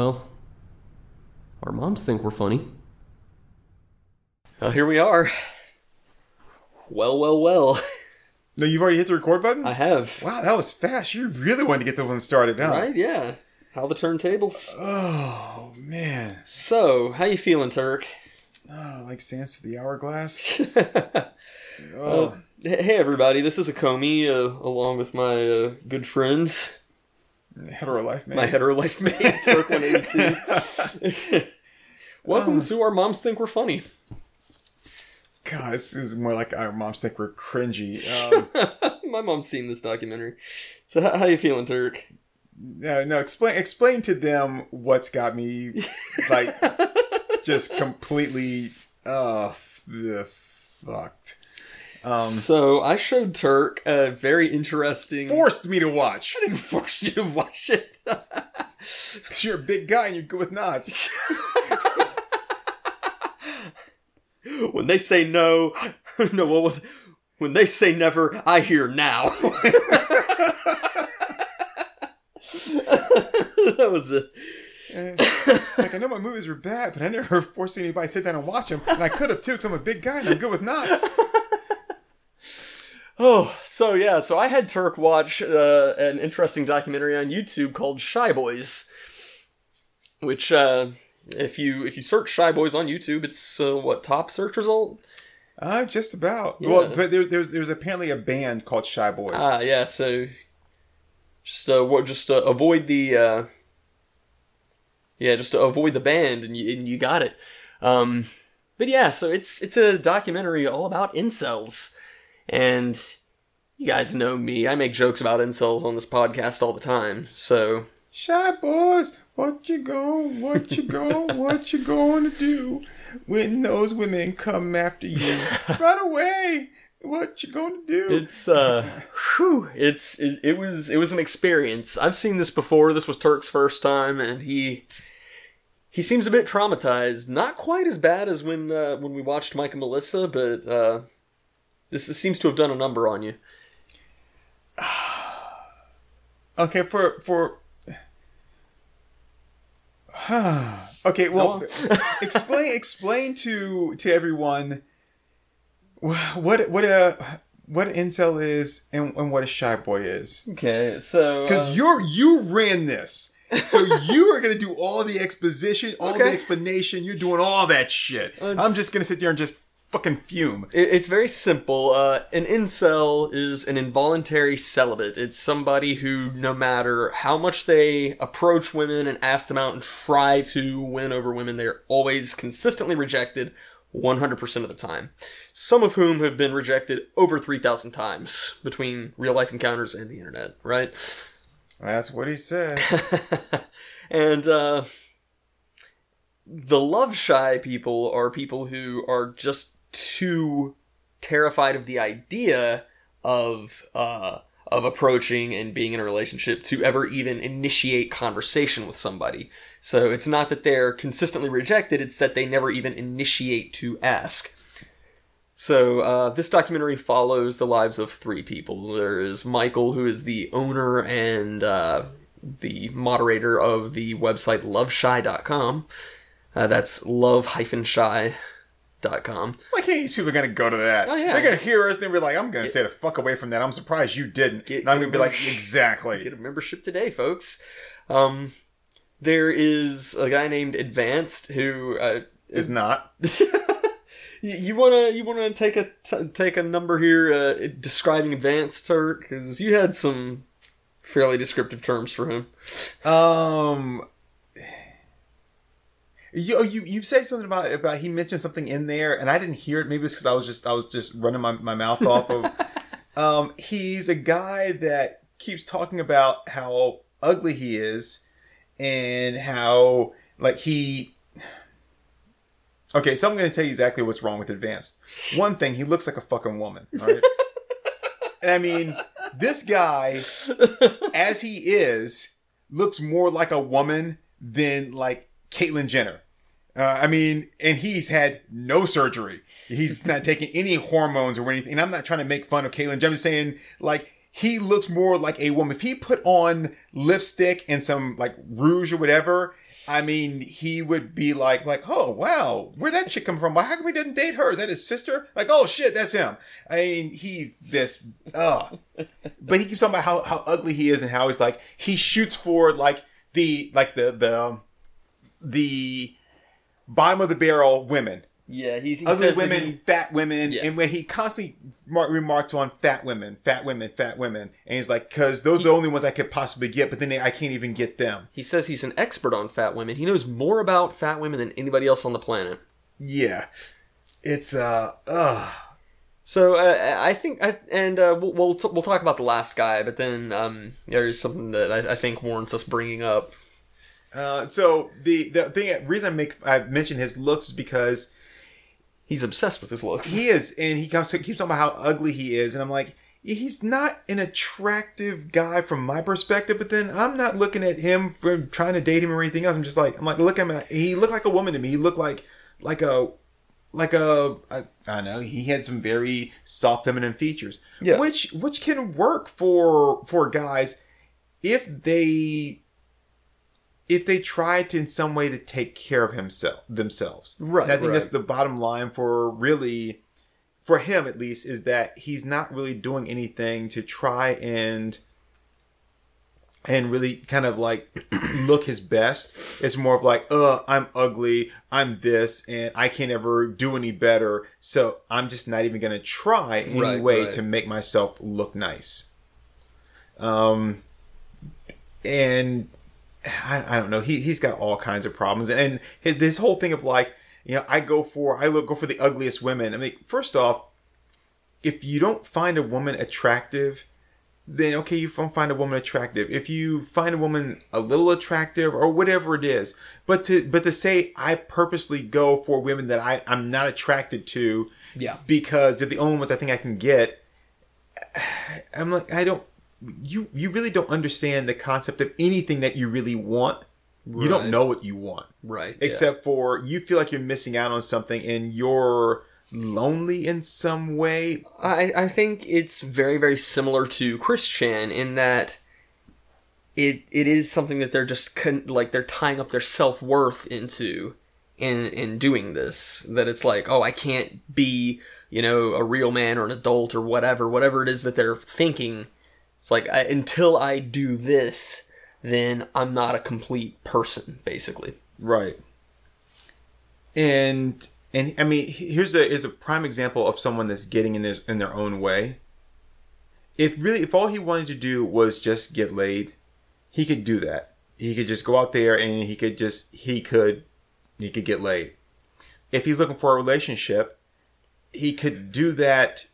Well, our moms think we're funny. Well, here we are. Well, well, well. No, you've already hit the record button? I have. wow, that was fast. You really wanted to get the one started, huh? Right? Yeah. How the turntables? Oh, man. So, how you feeling, Turk? Oh, like sands to the hourglass. Uh, Oh, hey, everybody. This is Akomi, uh, along with my uh, good friends, hetero life, man. my hetero life mate, Turk 182. Welcome to Our Moms Think We're Funny. God, this is more like our moms think we're cringy. Um, my mom's seen this documentary. So, how, how you feeling, Turk? no, no, explain explain to them what's got me like just completely uh the fucked. Um, So, I showed Turk a very interesting. forced me to watch. I didn't force you to watch it. 'Cause you're a big guy and you're good with knots. when they say no, no, what was? When they say never, I hear now. that was it. Eh, like I know my movies were bad, but I never forced anybody to sit down and watch them, and I could have too, because I'm a big guy and I'm good with knots. Oh, so yeah, so I had Turk watch uh, an interesting documentary on YouTube called Shy Boys, which uh, if you if you search Shy Boys on YouTube, it's uh, what top search result. Uh, just about. Yeah. Well, but there, there's there's apparently a band called Shy Boys. Ah, yeah. So just uh, what? Just uh, avoid the. Uh, yeah, just to avoid the band, and you and you got it. Um, but yeah, so it's it's a documentary all about incels, and you guys know me. I make jokes about incels on this podcast all the time. So Shy Boys, what you going, what you going, what you going to do when those women come after you? Run away! What you going to do? it's uh, whew, it's it, it was it was an experience. I've seen this before. This was Turk's first time, and he. He seems a bit traumatized. Not quite as bad as when uh, when we watched Mike and Melissa, but uh, this, this seems to have done a number on you. Okay, for for. okay, well, explain explain to to everyone what what a what an incel is and, and what a shy boy is. Okay, so Because uh, you're you ran this, so you are gonna do all the exposition, all the explanation. You're doing all that shit. It's- I'm just gonna sit there and just fucking fume. It- It's very simple. Uh, an incel is an involuntary celibate. It's somebody who, no matter how much they approach women and ask them out and try to win over women, they're always consistently rejected 100% of the time. Some of whom have been rejected over 3,000 times between real life encounters and the internet, right? That's what he said. and uh, the love shy people are people who are just too terrified of the idea of uh, of approaching and being in a relationship to ever even initiate conversation with somebody. So it's not that they're consistently rejected; it's that they never even initiate to ask. So uh, this documentary follows the lives of three people. There is Michael, who is the owner and uh, the moderator of the website loveshy.com. Uh, that's love-shy.com. Why can't these people gonna go to that? Oh, yeah. They're gonna hear us. They're gonna be like, "I'm gonna stay the fuck away from that." I'm surprised you didn't. Get- and I'm gonna be like, "Exactly." Get a membership today, folks. Um, there is a guy named Advanced who uh, Is not. you, you wanna you wanna take a t- take a number here uh, describing Advanced Turk because you had some fairly descriptive terms for him. Um. You, oh, you you said something about about he mentioned something in there and I didn't hear it. Maybe it's because I was just I was just running my, my mouth off of. um, he's a guy that keeps talking about how ugly he is and how like he. Okay, so I'm going to tell you exactly what's wrong with Advanced. One thing, he looks like a fucking woman. All right. and I mean, this guy, as he is, looks more like a woman than like Caitlyn Jenner. Uh, I mean, and he's had no surgery. He's not taking any hormones or anything. And I'm not trying to make fun of Caitlyn Jenner. I'm just saying, like, he looks more like a woman. If he put on lipstick and some like rouge or whatever, I mean, he would be like, like, oh wow, where'd that chick come from? Why how come he didn't date her? Is that his sister? Like, oh shit, that's him. I mean, he's this, uh but he keeps talking about how how ugly he is and how he's like he shoots for like the like the the the bottom of the barrel women. Yeah, he's, he ugly says women, he- fat women, Yeah. and when he constantly mar- remarks on fat women, fat women, fat women, and he's like, because those are the only ones I could possibly get, but then they, I can't even get them. he says he's an expert on fat women. He knows more about fat women than anybody else on the planet. Yeah, it's uh, ugh. So uh, I think, I, and uh, we'll we'll, t- we'll talk about the last guy, but then um, there is something that I, I think warrants us bringing up. Uh, so the the thing reason I make I mentioned his looks is because He's obsessed with his looks. he is, and he comes keeps talking about how ugly he is, and I'm like, he's not an attractive guy from my perspective. But then I'm not looking at him for trying to date him or anything else. I'm just like, I'm like, look at him. He looked like a woman to me. He looked like like a like a I, I don't know. He had some very soft feminine features, Yeah. which which can work for for guys if they if they try to in some way to take care of himself themselves. Right, And I think right. that's the bottom line for really for him at least is that he's not really doing anything to try and and really kind of like look his best. It's more of like, uh, I'm ugly, I'm this, and I can't ever do any better. So I'm just not even gonna try any Right, way right. to make myself look nice. Um, and I, I don't know. He he's got all kinds of problems, and his, this whole thing of like, you know, I go for I look go for the ugliest women. I mean, first off, if you don't find a woman attractive, then okay, you don't find a woman attractive. If you find a woman a little attractive or whatever it is, but to but to say I purposely go for women that I I'm not attracted to, Yeah. because they're the only ones I think I can get. I'm like I don't. You you really don't understand the concept of anything that you really want. You don't know what you want Right. yeah. except for you feel like you're missing out on something and you're lonely in some way. I, I think it's very very similar to Chris Chan in that it it is something that they're just con- like they're tying up their self worth into in in doing this. That it's like oh I can't be you know a real man or an adult or whatever whatever it is that they're thinking. It's like I, until I do this, then I'm not a complete person basically. Right. And and I mean here's a is a prime example of someone that's getting in this in their own way. If really if all he wanted to do was just get laid, he could do that. He could just go out there and he could just he could he could get laid. If he's looking for a relationship, he could do that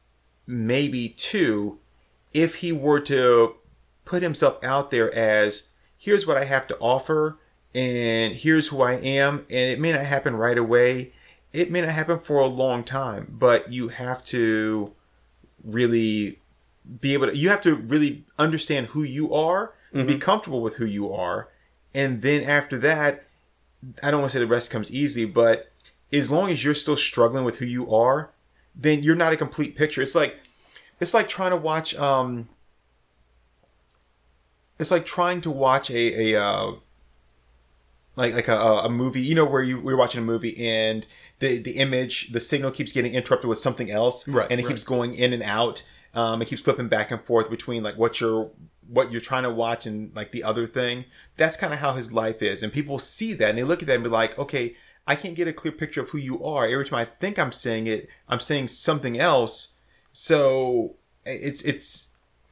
maybe too if he were to put himself out there as here's what I have to offer and here's who I am and it may not happen right away. It may not happen for a long time, but you have to really be able to you have to really understand who you are, be mm-hmm. comfortable with who you are, and then after that, I don't want to say the rest comes easy, but as long as you're still struggling with who you are, then you're not a complete picture. It's like it's like trying to watch um it's like trying to watch a a uh, like like a, a movie you know where you we're watching a movie and the the image the signal keeps getting interrupted with something else Right, and it right. keeps going in and out um it keeps flipping back and forth between like what you're what you're trying to watch and like the other thing that's kind of how his life is and people see that and they look at that and be like okay i can't get a clear picture of who you are every time i think i'm saying it i'm saying something else so it's it's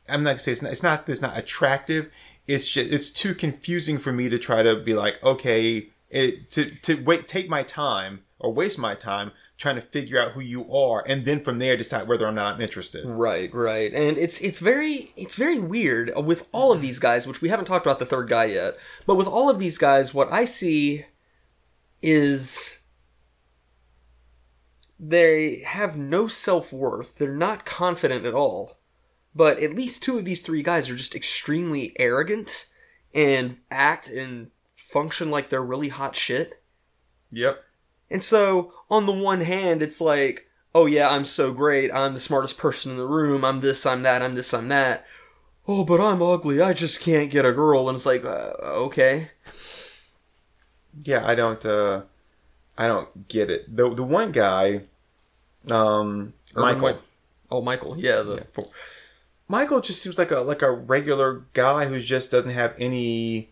I'm not gonna say it's not it's not it's not attractive. It's just it's too confusing for me to try to be like okay it, to to wait take my time or waste my time trying to figure out who you are and then from there decide whether or not I'm interested. Right, right. And it's it's very it's very weird with all of these guys, which we haven't talked about the third guy yet. But with all of these guys, what I see is they have no self-worth. They're not confident at all. But at least two of these three guys are just extremely arrogant and act and function like they're really hot shit. Yep. And so, on the one hand, it's like, oh yeah, I'm so great. I'm the smartest person in the room. I'm this, I'm that, I'm this, I'm that. Oh, but I'm ugly. I just can't get a girl. And it's like, uh, okay. yeah, I don't uh I don't get it. The the one guy um Urban Michael White- Oh, Michael. Yeah. The, Michael just seems like a like a regular guy who just doesn't have any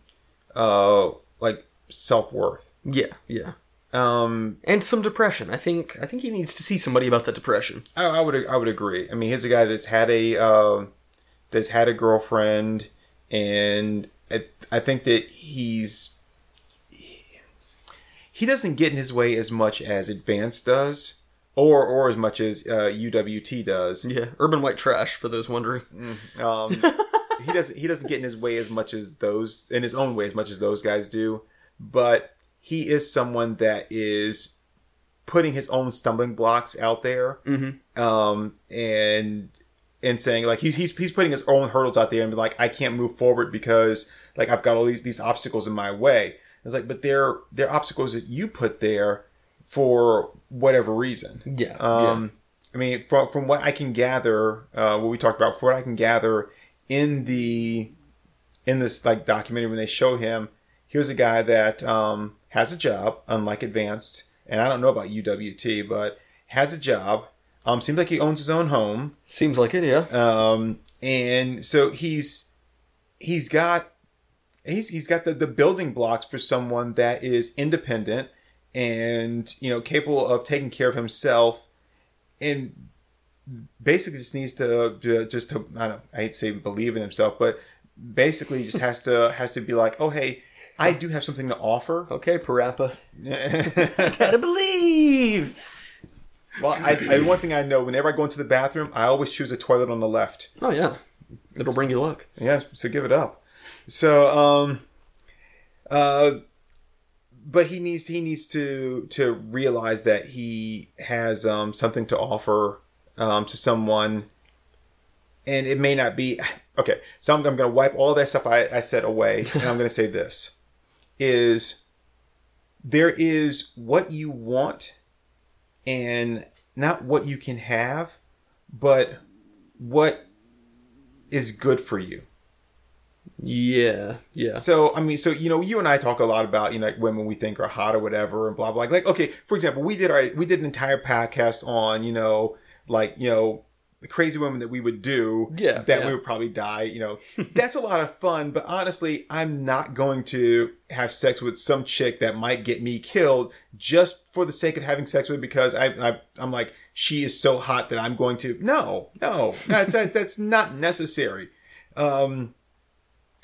uh like self-worth. yeah. Yeah. Um And some depression. I think. I think he needs to see somebody about that depression. I, I would I would agree. I mean, he's a guy that's had a uh, that's had a girlfriend, and I, I think that he's he, he doesn't get in his way as much as Advance does, or or as much as uh, UWT does. Yeah. Urban White Trash. For those wondering. Um, he doesn't he doesn't get in his way as much as those in his own way as much as those guys do, but he is someone that is putting his own stumbling blocks out there, Mm-hmm. um, and and saying like he's he's he's putting his own hurdles out there and be like I can't move forward because like I've got all these these obstacles in my way. It's like, but they're they're obstacles that you put there for whatever reason. Yeah. Um, I mean, from from what I can gather, uh, what we talked about, from what I can gather in the in this like documentary when they show him, here's a guy that um, has a job, unlike Advanced, and I don't know about UWT, but has a job. Um, seems like he owns his own home, Seems like it. Yeah. um, and so he's he's got he's he's got the, the building blocks for someone that is independent and you know capable of taking care of himself and basically just needs to, to just to I don't I hate to say believe in himself but basically just has to has to be like oh hey I do have something to offer Okay, Parappa. Gotta believe. I, I one thing I know whenever I go into the bathroom I always choose a toilet on the left Oh yeah. It'll bring you luck. Yeah, so give it up. So, um, uh, but he needs he needs to to realize that he has um something to offer um to someone, and it may not be okay. So I'm, I'm going to wipe all that stuff I, I said away, and I'm going to say this: is there is what you want, and not what you can have, but what is good for you. Yeah. Yeah. So I mean, so you know, you and I talk a lot about you know like women we think are hot or whatever, and blah blah. Like, okay, for example, we did our we did an entire podcast on you know like you know the crazy women that we would do Yeah, that yeah. we would probably die. You know, that's a lot of fun. But honestly, I'm not going to have sex with some chick that might get me killed just for the sake of having sex with because I, I I'm like she is so hot that I'm going to no no that's that, that's not necessary. Um,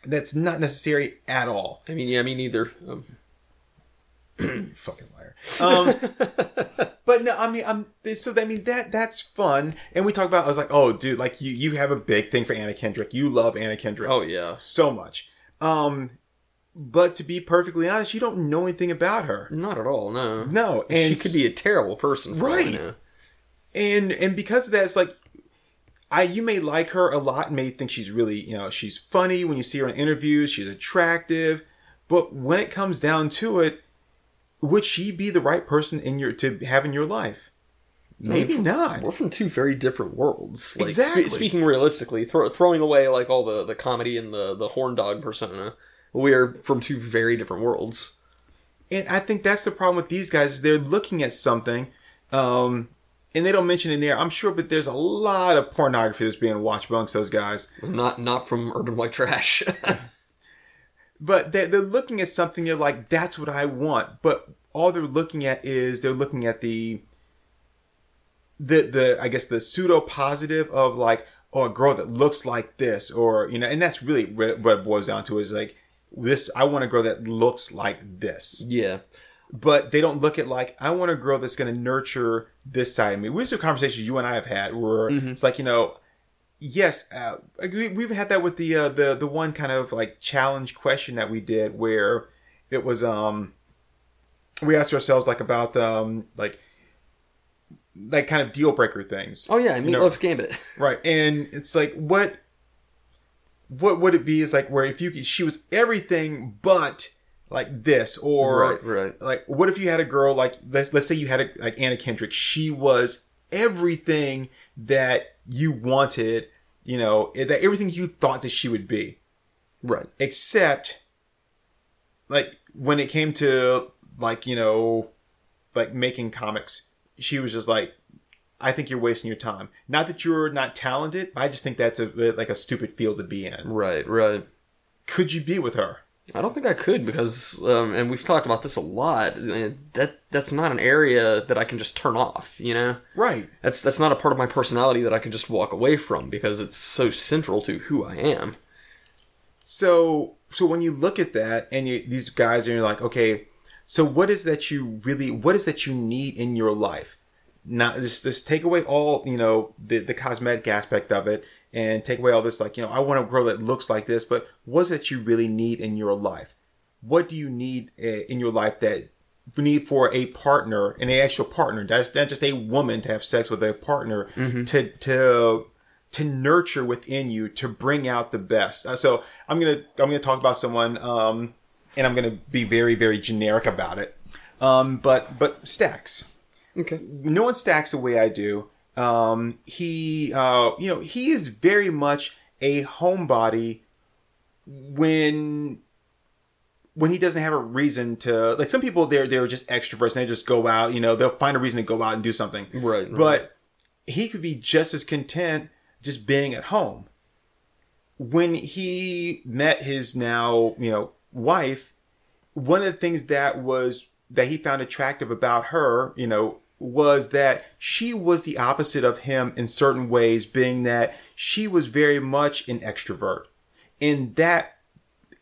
that's not necessary at all. I mean, yeah, me neither. Um, Fucking liar. Um, but no, I mean, I'm so I mean that that's fun. And we talk about. I was like, oh, dude, like you you have a big thing for Anna Kendrick. You love Anna Kendrick oh yeah. so much. Um, but to be perfectly honest, you don't know anything about her. Not at all. No. No, and she could be a terrible person. Right. and and because of that, it's like I you may like her a lot, may think she's really you know she's funny when you see her in interviews, she's attractive, but when it comes down to it, would she be the right person in your to have in your life? Maybe not. We're from two very different worlds. Like, spe- Exactly. speaking realistically, throw, throwing away like all the, the comedy and the the horn dog persona, we are from two very different worlds. And I think that's the problem with these guys is they're looking at something, um, and they don't mention in there. I'm sure, but there's a lot of pornography that's being watched amongst those guys. Not not from urban white trash. But they're, they're looking at something. You're like, that's what I want. But all they're looking at is they're looking at the the the I guess the pseudo positive of like, oh, a girl that looks like this, or you know, and that's really what it boils down to is like this. I want a girl that looks like this. yeah. but they don't look at like I want a girl that's going to nurture this side of me. These are conversations you and I have had where it's like you know, yes, uh, we, we even had that with the uh, the the one kind of like challenge question that we did where it was um we asked ourselves like about um like like kind of deal breaker things. Oh yeah, You know- Meatloaf's Gambit. Right. And it's like what what would it be is like where if you could, she was everything but like this or Right, right. like what if you had a girl like let's let's say you had a like Anna Kendrick she was everything that you wanted you know eh, that everything you thought that she would be right. except like when it came to like you know like making comics she was just like i think you're wasting your time not that you're not talented but i just think that's a like a stupid field to be in Right, right. could you be with her I don't think I could because, um, and we've talked about this a lot. That that's not an area that I can just turn off. You know, right that's that's not a part of my personality that I can just walk away from because it's so central to who I am. so so when you look at that and you these guys and you're like okay so what is that you really what is that you need in your life not just just take away all you know the the cosmetic aspect of it and take away all this like you know i want a girl that looks like this but what is that you really need in your life? What do you need uh, in your life that you need for a partner an actual partner? That's not just a woman to have sex with a partner to to to nurture within you to bring out the best. Uh, so i'm gonna i'm gonna talk about someone um and i'm gonna be very very generic about it. Um but but stacks. Okay. no one stacks the way I do. Um, he, uh, you know, he is very much a homebody when when he doesn't have a reason to. Like some people, they're they're just extroverts and they just go out. You know, they'll find a reason to go out and do something. Right, right. But he could be just as content just being at home. When he met his now, you know, wife, one of the things that was that he found attractive about her, you know, was that she was the opposite of him in certain ways, being that she was very much an extrovert. And that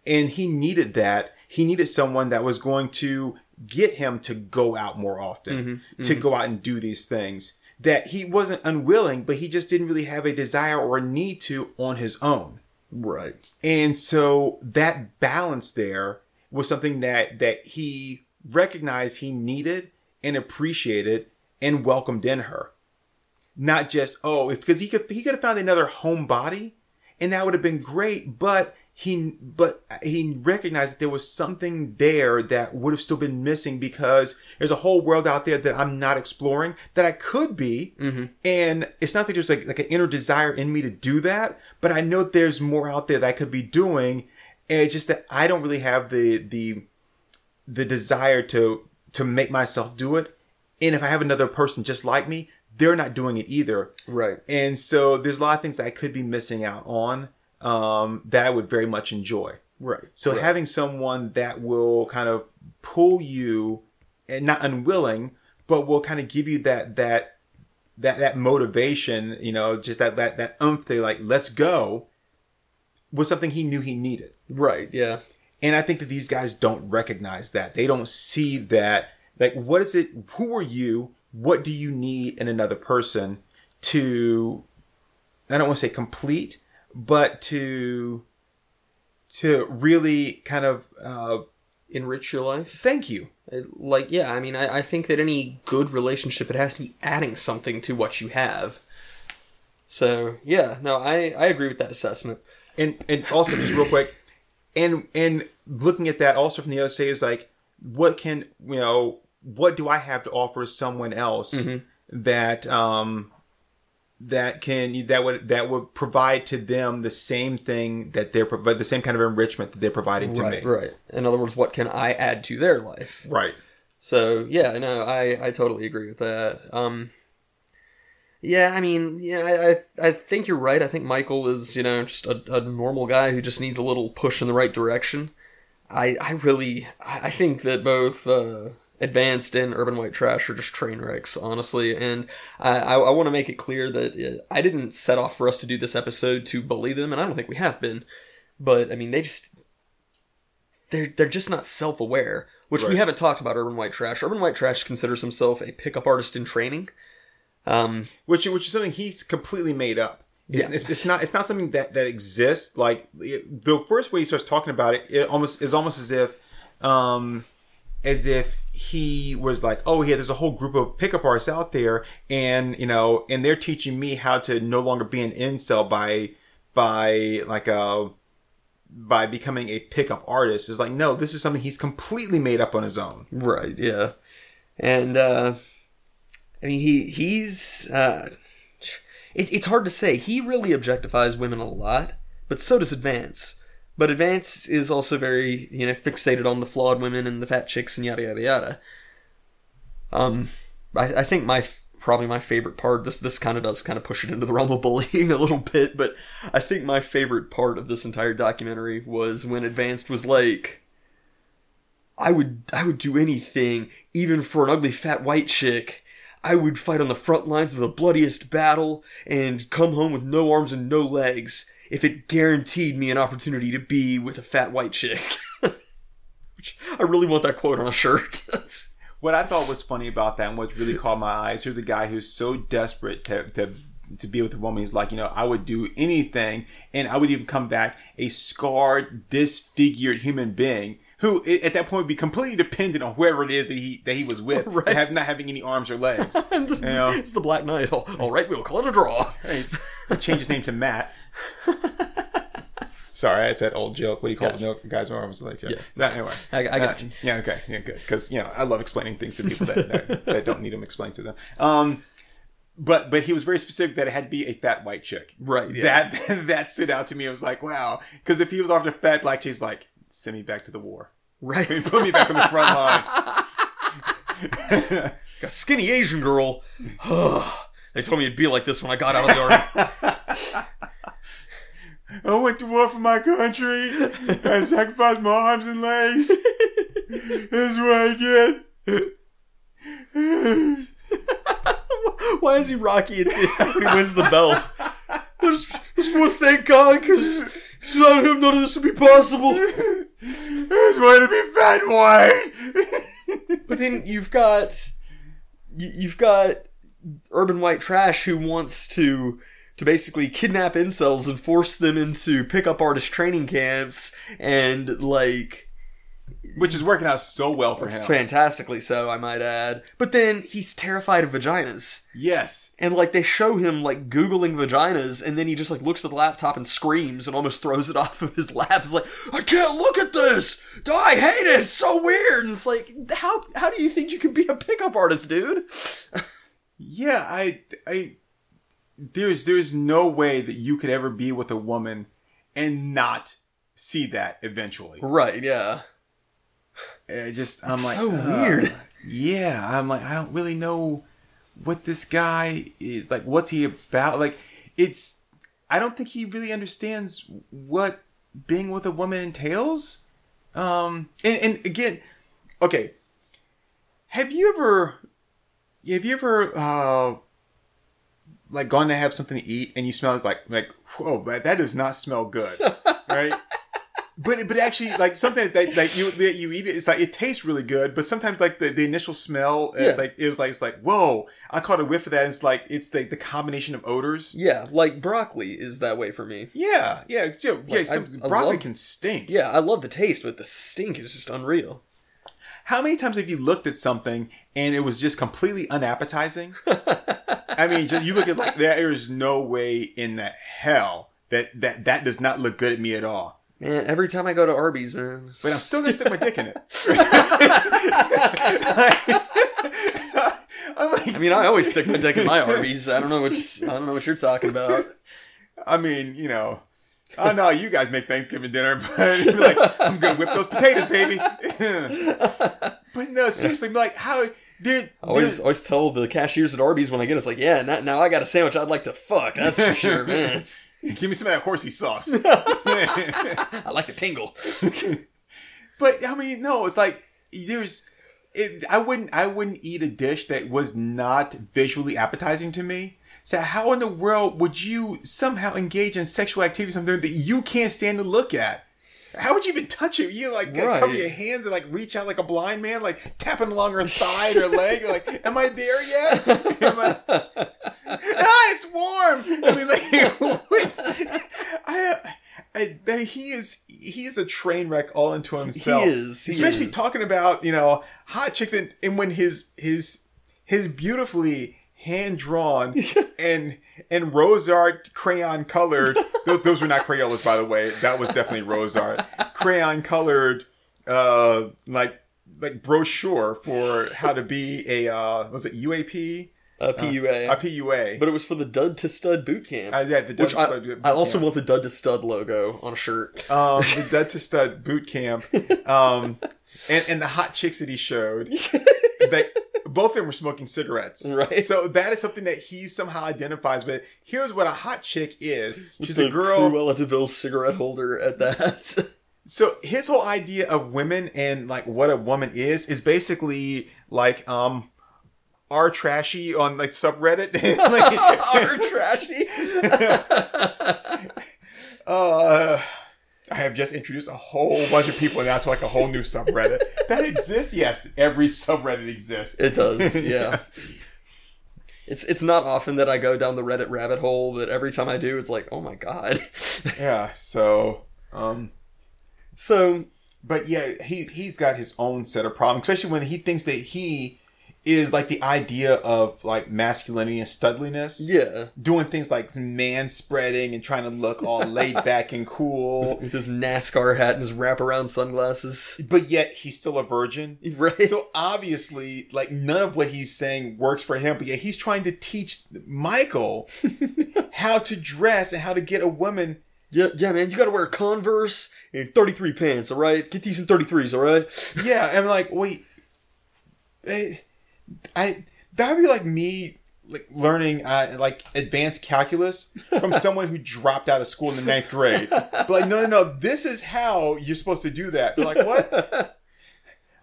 and he needed that. He needed someone that was going to get him to go out more often, mm-hmm. to mm-hmm. go out and do these things. That he wasn't unwilling, but he just didn't really have a desire or a need to on his own. Right. And so that balance there was something that that he recognized he needed and appreciated and welcomed in her. Not just oh, if because he could he could have found another homebody and that would have been great, but he but he recognized that there was something there that would have still been missing because there's a whole world out there that I'm not exploring that I could be, mm-hmm. and it's not that there's like like an inner desire in me to do that, but I know there's more out there that I could be doing, and it's just that I don't really have the the the desire to to make myself do it, and if I have another person just like me, they're not doing it either, Right. and so there's a lot of things that I could be missing out on um, that I would very much enjoy. Right. So right. having someone that will kind of pull you, and not unwilling, but will kind of give you that that that that motivation, you know, just that that that umph to like let's go, was something he knew he needed. Right. Yeah. And I think that these guys don't recognize that. They don't see that. Like, what is it? Who are you? What do you need in another person to, I don't want to say complete, but to, to really kind of, uh, Enrich your life. thank you. Like, yeah, I mean, I, I think that any good relationship, it has to be adding something to what you have. So, yeah, no, I, I agree with that assessment. And, and also just real quick, and, and looking at that also from the other side is like, what can, you know, what do I have to offer someone else that, um, that can that would that would provide to them the same thing that they're the same kind of enrichment that they're providing to right, me. right. In other words, what can I add to their life? Right. So yeah, no, I I totally agree with that. Um, yeah, I mean, yeah, I I, think you're right. I think Michael is you know just a, a normal guy who just needs a little push in the right direction. I I really I think that both uh, advanced and urban white trash are just train wrecks, honestly. And I I, I want to make it clear that uh, I didn't set off for us to do this episode to bully them, and I don't think we have been. But I mean, they just they're they're just not self aware, which we haven't talked about. Urban White Trash. Urban White Trash considers himself a pickup artist in training. Um, Which which is something he's completely made up. It's, Yeah. it's, it's not it's not something that that exists. Like it, the first way he starts talking about it, it almost is almost as if, um, as if he was like, oh yeah, there's a whole group of pickup artists out there, and you know, and they're teaching me how to no longer be an incel by by like a by becoming a pickup artist. Is like no, this is something he's completely made up on his own. right. Yeah. And uh, I mean, he he's uh, it, it's hard to say. He really objectifies women a lot, but so does Advance. But Advance is also very, you know, fixated on the flawed women and the fat chicks and yada yada yada. Um, I, I think my probably my favorite part. This this kind of does kind of push it into the realm of bullying a little bit, but I think my favorite part of this entire documentary was when Advanced was like, I would I would do anything, even for an ugly fat white chick. I would fight on the front lines of the bloodiest battle and come home with no arms and no legs if it guaranteed me an opportunity to be with a fat white chick. Which I really want that quote on a shirt. What I thought was funny about that and what really caught my eyes, here's a guy who's so desperate to, to to be with a woman. He's like, you know, I would do anything, and I would even come back a scarred, disfigured human being who at that point would be completely dependent on whoever it is that he that he was with, Right. have not having any arms or legs. And You know? It's the Black Knight. All- all right, we'll call it a draw. He changed his name to Matt. Sorry, that's that old joke. What do you call Gotcha. the no, guys with arms legs? Yeah. That- anyway, I- I got Uh, you. Yeah, okay, yeah, good. Because you know, I love explaining things to people that, that, that don't need them explained to them. Um, but but he was very specific that it had to be a fat white chick. Right, yeah. That that stood out to me. I was like, wow. Because if he was after fat black, she's like, send me back to the war. Right. Put me back on the front line. a skinny Asian girl. they told me it'd be like this when I got out of the army. I went to war for my country. I sacrificed my arms and legs. That's what I get. Why is he Rocky when he wins the belt? I just, just want to thank God because without him, none of this would be possible. I just want to be fat white. But then you've got you- you've got urban white trash who wants to to basically kidnap incels and force them into pickup artist training camps and like Which is working out so well for him. fantastically so I might add. But then he's terrified of vaginas. Yes. And like they show him like googling vaginas, and then he just like looks at the laptop and screams and almost throws it off of his lap. It's like I can't look at this. I hate it. It's so weird. And it's like how how do you think you can be a pickup artist, dude? Yeah, I, I, there's, there's no way that you could ever be with a woman and not see that eventually. Right? Yeah. I just, I'm like, so uh, weird. Yeah, I'm like, I don't really know what this guy is like. What's he about? Like, it's, I don't think he really understands what being with a woman entails. Um, and, and again, okay, have you ever, have you ever, uh, like gone to have something to eat and you smell like like whoa that does not smell good right but but actually like something that like you that you eat it it's like it tastes really good but sometimes like the, the initial smell uh, Yeah. like it was like it's like whoa I caught a whiff of that and it's like it's the, the combination of odors Yeah, like broccoli is that way for me. yeah yeah yeah, yeah Like, I- I broccoli love- can stink Yeah, I love the taste, but the stink is just unreal. How many times have you looked at something and it was just completely unappetizing? I mean, just, you look at like there is no way in the hell that that that does not look good at me at all. Man, every time I go to Arby's, man. But I'm still gonna stick my dick in it. Like, I mean, I always stick my dick in my Arby's. I don't know what I don't know what you're talking about. I mean, you know, I know you guys make Thanksgiving dinner, but you're like, I'm gonna whip those potatoes, baby. but no, seriously, like how there, I always always tell the cashiers at Arby's when I get it, it's like, yeah, now, now I got a sandwich I'd like to fuck. That's for sure, man. Give me some of that horsey sauce. I like the tingle. but I mean, no, it's like there's. It, I wouldn't. I wouldn't eat a dish that was not visually appetizing to me. So how in the world would you somehow engage in sexual activity something that you can't stand to look at? How would you even touch it? You like Right. cover your hands and like reach out like a blind man, like tapping along her thigh or leg. You're like, am I there yet? Am I- ah, it's warm. I mean, like, I, I- he is he is a train wreck all into himself. He is, he especially is. talking about you know hot chicks and, and when his his his beautifully hand drawn and and rose art crayon colored those those were not crayolas by the way that was definitely rose art crayon colored uh like like brochure for how to be a uh was it UAP uh, PUA, a PUA. but it was for the Dud to Stud boot camp. Uh, yeah, the Dud to I, Stud boot I also camp. want the Dud to Stud logo on a shirt. um, the Dud to Stud boot camp, um, and and the hot chicks that he showed. that both of them were smoking cigarettes. Right. So that is something that he somehow identifies with. Here's what a hot chick is. She's a girl. Cruella de Vil cigarette holder at that. So his whole idea of women and like what a woman is is basically like um R trashy on like subreddit. like, Are trashy. uh, I have just introduced a whole bunch of people and that's like a whole new subreddit that exists. Yes, every subreddit exists. It does, yeah. It's it's not often that I go down the Reddit rabbit hole, but every time I do, it's like, oh my god. yeah. So um, so but yeah, he he's got his own set of problems, especially when he thinks that he is like the idea of like masculinity and studliness. yeah, doing things like man spreading and trying to look all laid back and cool. with his NASCAR hat and his wraparound sunglasses, But yet he's still a virgin. right? So obviously, like none of what he's saying works for him, but yet he's trying to teach Michael how to dress and how to get a woman. yeah, yeah, man, you got to wear Converse and 33 pants, all right? Get these in 33s, all right? Yeah, and I'm like, wait, I, I that would be like me like learning uh, like advanced calculus from someone who dropped out of school in the ninth grade. But like, no, no, no, this is how you're supposed to do that. They're like, what?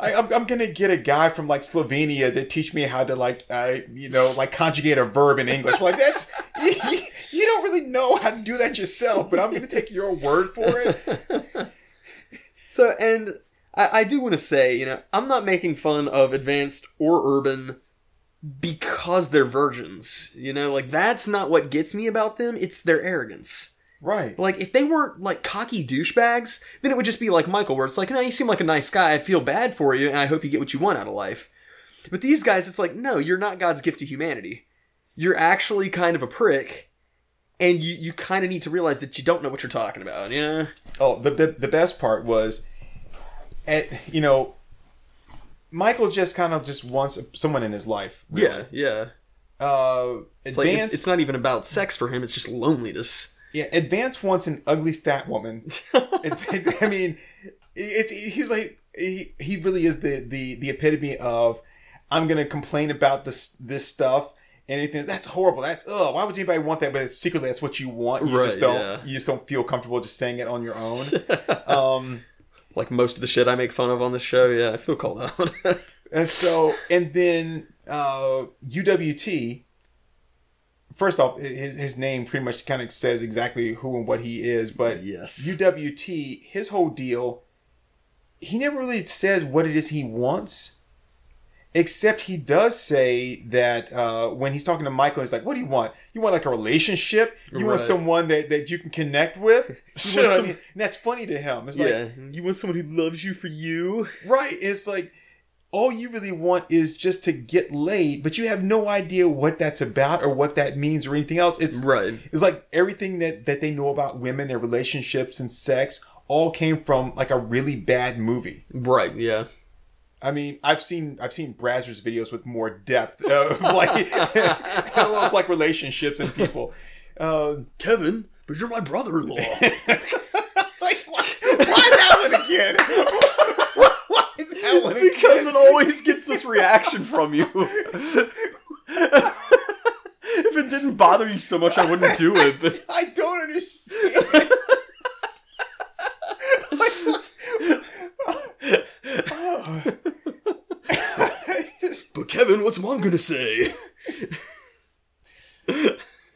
I, I'm, I'm gonna get a guy from like Slovenia to teach me how to like, uh, you know, like conjugate a verb in English. Like that's you, you don't really know how to do that yourself, but I'm gonna take your word for it. So, and I, I do want to say, you know, I'm not making fun of advanced or urban because they're virgins. You know, like that's not what gets me about them. It's their arrogance. Right. Like if they weren't like cocky douchebags, then it would just be like Michael, where it's like, no, you seem like a nice guy. I feel bad for you, and I hope you get what you want out of life. But these guys, it's like, no, you're not God's gift to humanity. You're actually kind of a prick, and you you kind of need to realize that you don't know what you're talking about. Yeah. Oh, the, the the best part was, at you know, Michael just kind of just wants someone in his life. Yeah. Yeah. Uh, It's like Advance, it's, it's not even about sex for him. It's just loneliness. yeah, Advance wants an ugly fat woman. It- I mean, it's he's like he, he really is the the the epitome of I'm gonna complain about this this stuff. and Anything that's horrible. That's ugh. Why would anybody want that? But secretly that's what you want. You just don't. yeah. You just don't feel comfortable just saying it on your own. um, Like most of the shit I make fun of on this show. Yeah, I feel called out. And so, and then uh, UWT. First off, his his name pretty much kind of says exactly who and what he is. But yes. UWT, his whole deal, he never really says what it is he wants. Except he does say that uh, when he's talking to Michael, he's like, "What do you want? You want like a relationship? You want someone that, that you can connect with?" Some- and that's funny to him. It's like, you want someone who loves you for you? Right. It's like all you really want is just to get laid, but you have no idea what that's about or what that means or anything else. It's Right. it's like everything that that they know about women and relationships and sex all came from like a really bad movie. Right. Yeah. I mean, I've seen I've seen Brazzers videos with more depth of like of like relationships and people. Uh, Kevin, but you're my brother-in-law. like, why, why that one again? why that one again? because it always gets this reaction from you. if it didn't bother you so much, I wouldn't do it. But I don't understand. Just- but Kevin, what's mom gonna say?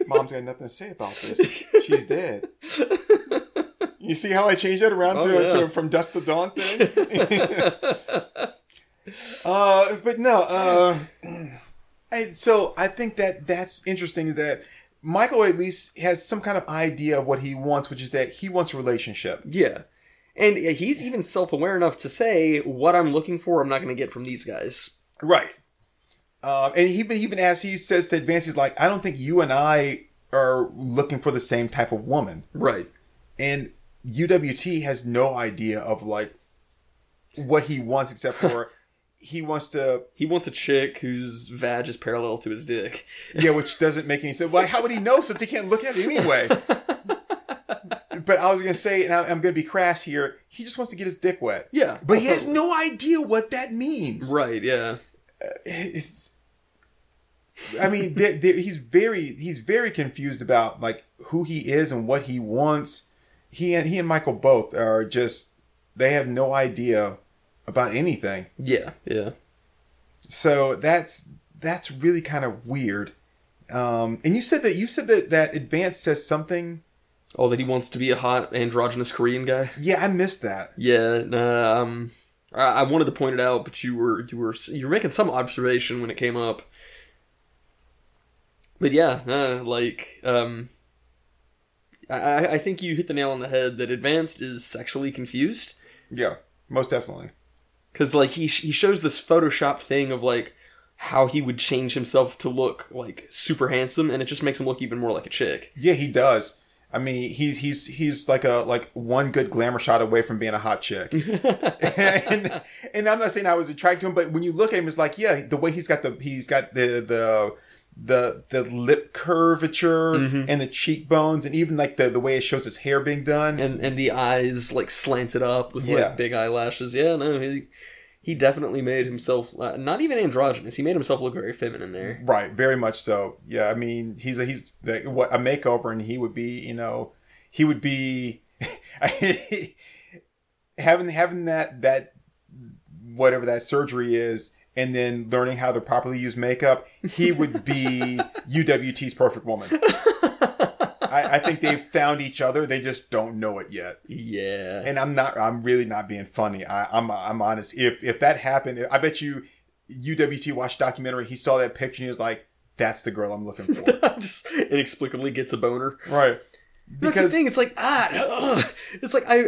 Mom's got nothing to say about this. She's dead. You see how I changed that around Oh, to, yeah. to from dusk to dawn thing? uh, but no. Uh, I, so I think that that's interesting. Is that Michael at least has some kind of idea of what he wants, which is that he wants a relationship. Yeah. And he's even self-aware enough to say, "What I'm looking for, I'm not going to get from these guys." Right. Um, and he even even as he says to Advance, he's like, I don't think you and I are looking for the same type of woman. Right. And UWT has no idea of like what he wants except for he wants to He wants a chick whose vag is parallel to his dick. yeah, which doesn't make any sense. Why? How would he know since he can't look at it anyway? but I was gonna say, and I- I'm gonna be crass here. He just wants to get his dick wet. Yeah, But he has no idea what that means. Right. Yeah. It's, I mean, there- there- he's very he's very confused about like who he is and what he wants. He and he and Michael both are just they have no idea about anything. Yeah. Yeah. So that's that's really kind of weird. Um, and you said that you said that that Advance says something. Oh, that he wants to be a hot androgynous Korean guy. Yeah, I missed that. Yeah. Nah, um, I, I wanted to point it out, but you were you were you were making some observation when it came up. But yeah, like um, I I I think you hit the nail on the head that Advanced is sexually confused. Yeah, most definitely. because like he he shows this Photoshop thing of like how he would change himself to look like super handsome and it just makes him look even more like a chick Yeah, he does. I mean, he's he's he's like a like one good glamour shot away from being a hot chick. and and I'm not saying I was attracted to him, but when you look at him, it's like yeah, the way he's got the he's got the the the the lip curvature mm-hmm. and the cheekbones, and even like the the way it shows his hair being done. and and the eyes like slanted up with Yeah. like big eyelashes yeah no he he definitely made himself uh, not even androgynous he made himself look very feminine there Right, very much so. Yeah, I mean, he's a, he's like, what a makeover, and he would be, you know, he would be having having that that whatever that surgery is, and then learning how to properly use makeup. He would be UWT's perfect woman. I, I think they've found each other. They just don't know it yet. yeah And I'm not. I'm really not being funny. I, I'm. I'm honest. If if that happened, I bet you UWT watched documentary. He saw that picture and he was like, "That's the girl I'm looking for." just inexplicably gets a boner right. That's the thing. It's like ah, it's like I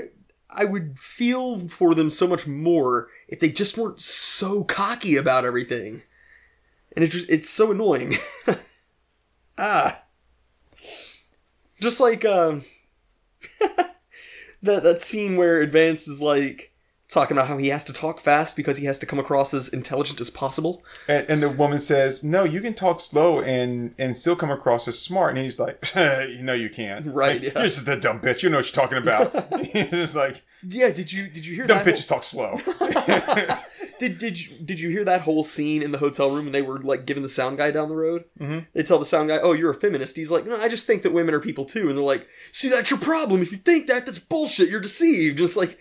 I would feel for them so much more if they just weren't so cocky about everything, and it just it's so annoying. ah, just like um that that scene where Advanced is like talking about how he has to talk fast because he has to come across as intelligent as possible. And, and the woman says, "No, you can talk slow and and still come across as smart." And he's like, "No, you can't. Right, Like, yeah. You're just a dumb bitch. You know what you're talking about." he's just like, Yeah, did you did you hear "Dumb that? bitches talk slow." Did did you did you hear that whole scene in the hotel room when they were like giving the sound guy down the road? Mm-hmm. They tell the sound guy, "Oh, you're a feminist." He's like, "No, I just think that women are people too." And they're like, "See, that's your problem. If you think that, that's bullshit. You're deceived." And it's like,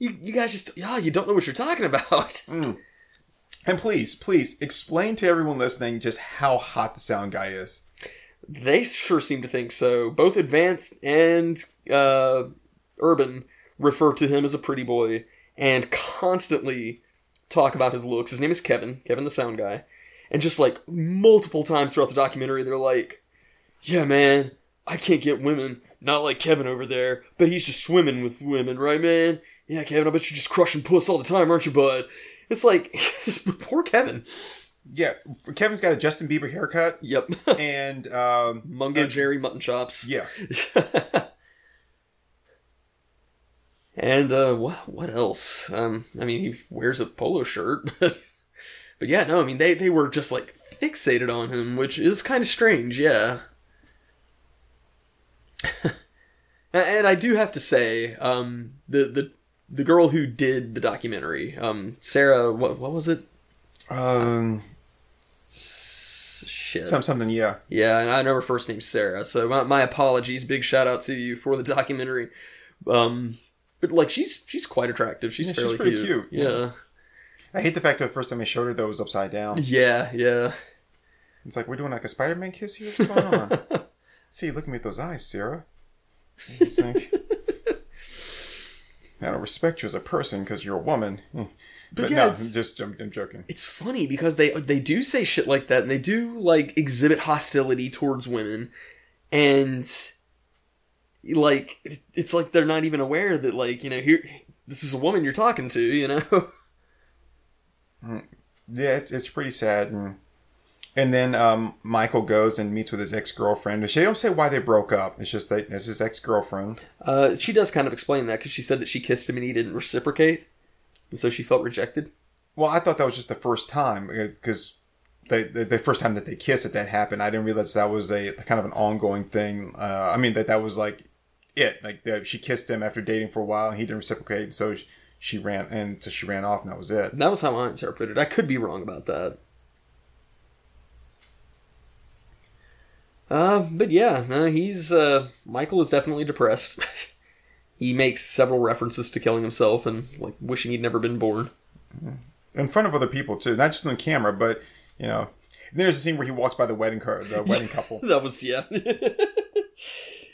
you you guys just yeah, you don't know what you're talking about. and please, please explain to everyone listening just how hot the sound guy is. they sure seem to think so. Both advanced and uh, urban refer to him as a pretty boy and constantly talk about his looks. His name is Kevin, Kevin the sound guy. And just like multiple times throughout the documentary, they're like, Yeah, man, I can't get women. Not like Kevin over there, but he's just swimming with women, right, man? Yeah, Kevin, I bet you're just crushing puss all the time, aren't you, bud? It's like, poor Kevin. Yeah, Kevin's got a Justin Bieber haircut, Yep. and um, Mungo And- Jerry mutton chops. yeah, And uh, what what else? Um, I mean, he wears a polo shirt, but but yeah, no, I mean they they were just like fixated on him, which is kind of strange, yeah. and I do have to say, um, the the the girl who did the documentary, um, Sarah, what what was it? um, S- Shit. some something. Yeah, Yeah, and I know her first name's Sarah, so my, my apologies. Big shout out to you for the documentary. Um, but like she's she's quite attractive. She's Yeah, she's pretty cute. cute, Yeah. I hate the fact that the first time I showed her it was upside down. yeah, yeah, It's like we're doing like a Spider-Man kiss here. What's going on? See, look at me with those eyes, Sarah. It's like, I don't respect you as a person because you're a woman. But, yeah, no, I'm just I'm, I'm joking. It's funny because they they do say shit like that, and they do like exhibit hostility towards women, and like it's like they're not even aware that like you know here this is a woman you're talking to, you know. Yeah, it's, it's pretty sad. And, and then um, Michael goes and meets with his ex-girlfriend. They don't say why they broke up. It's just that it's his ex-girlfriend. Uh, she does kind of explain that because she said that she kissed him and he didn't reciprocate, and so she felt rejected. Well, I thought that was just the first time because the, the the first time that they kissed that that happened. I didn't realize that was a kind of an ongoing thing. Uh, I mean that that was like it. Like that she kissed him after dating for a while, and he didn't reciprocate, so she, she ran and so she ran off, and that was it. That was how I interpreted. I could be wrong about that. Uh, but yeah, uh, he's uh, Michael is definitely depressed. he makes several references to killing himself and like wishing he'd never been born. in front of other people too, not just on camera, but you know. And then there's a scene where he walks by the wedding car, the wedding couple, That was yeah,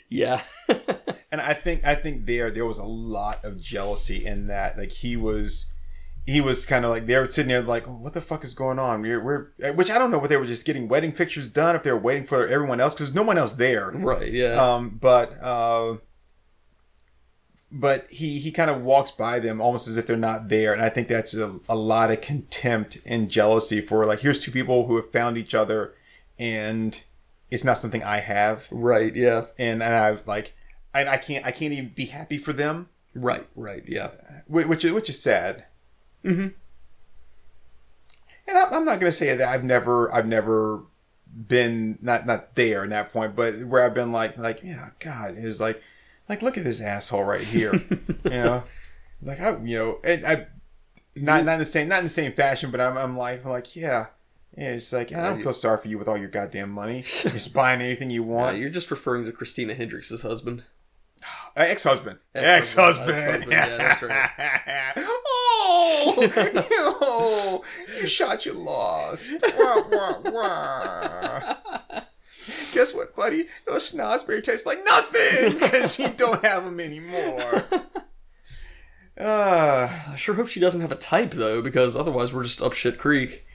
yeah. and I think I think there there was a lot of jealousy in that. Like he was, he was kind of like they were sitting there like, what the fuck is going on? We're, we're which I don't know what they were just getting wedding pictures done if they were waiting for everyone else because no one else there. right, yeah. Um, but uh, but he he kind of walks by them almost as if they're not there, and I think that's a, a lot of contempt and jealousy for like here's two people who have found each other, and it's not something I have, right, yeah. and and I like, and I can't I can't even be happy for them, Right, right, yeah. which is which is sad. Mhm. And I'm, I'm not gonna say that I've never I've never been not not there in that point, but where I've been like like yeah God is like like look at this asshole right here, you know, like I you know and I not not in the same not in the same fashion, but I'm I'm like like yeah. Yeah, it's like I don't feel sorry for you with all your goddamn money. You're just buying anything you want. you're just referring to Christina Hendricks' husband. Ex-husband. Ex-husband. Ex-husband. Yeah, that's right. oh, you, you shot, you lost. Wah, wah, wah. Guess what, buddy? Those schnozberry taste like nothing because you don't have them anymore. Uh, I sure hope she doesn't have a type though, because otherwise we're just up shit creek.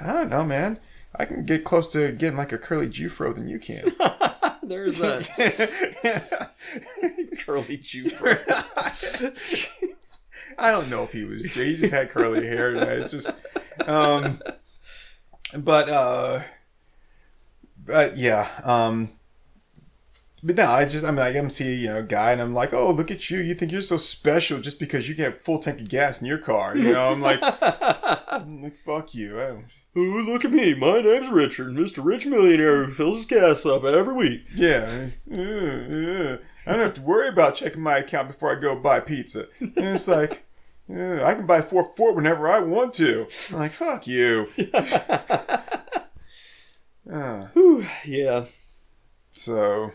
I don't know, man. I can get close to getting like a curly Jufro than you can. There's a curly Jew. I don't know if he was. He just had curly hair. It's just, um, but uh, but yeah, um, but no, I just I mean like I am see you know guy and I'm like, oh look at you, you think you're so special just because you get full tank of gas in your car. You know, I'm like, I'm like fuck you. Oh, look at me. My name's Richard, Mr. Rich Millionaire who fills his gas up every week. yeah, uh, uh, I don't have to worry about checking my account before I go buy pizza. And it's like. Yeah, I can buy four four whenever I want to. I'm like, fuck you. Uh, Whew, yeah. so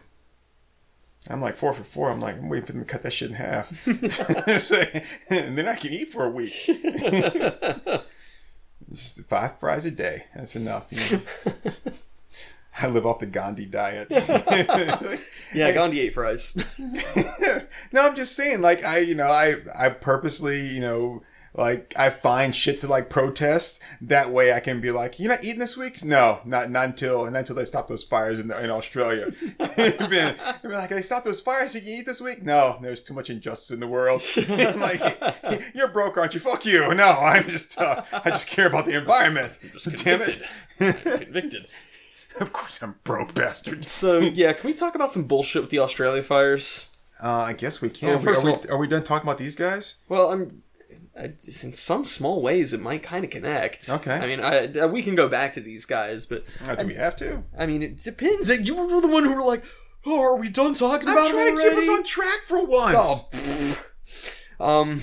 I'm like four for four. I'm like, I'm waiting for them to cut that shit in half. and then I can eat for a week. Just five fries a day. That's enough. you know. I live off the Gandhi diet. Yeah, Gandhi ate fries. no, I'm just saying, like I, you know, I, I purposely, you know, like I find shit to like protest. That way, I can be like, you're not eating this week? No, not not until not until they stop those fires in in Australia. been like, they stop those fires. You can eat this week? No, there's too much injustice in the world. like, you're broke, aren't you? Fuck you. No, I'm just, uh, I just care about the environment. Damn it. Convicted. of course, I'm broke, bastards. So yeah, can we talk about some bullshit with the Australia fires? Uh, I guess we can. Well, Are we- are, we, are we done talking about these guys? Well, I'm. I, in some small ways, it might kind of connect. Okay. I mean, I, we can go back to these guys, but Uh, do we have to? I mean, it depends. You were the one who were like, "Oh, are we done talking about it? I'm trying to keep already?" us on track for once. Oh, um,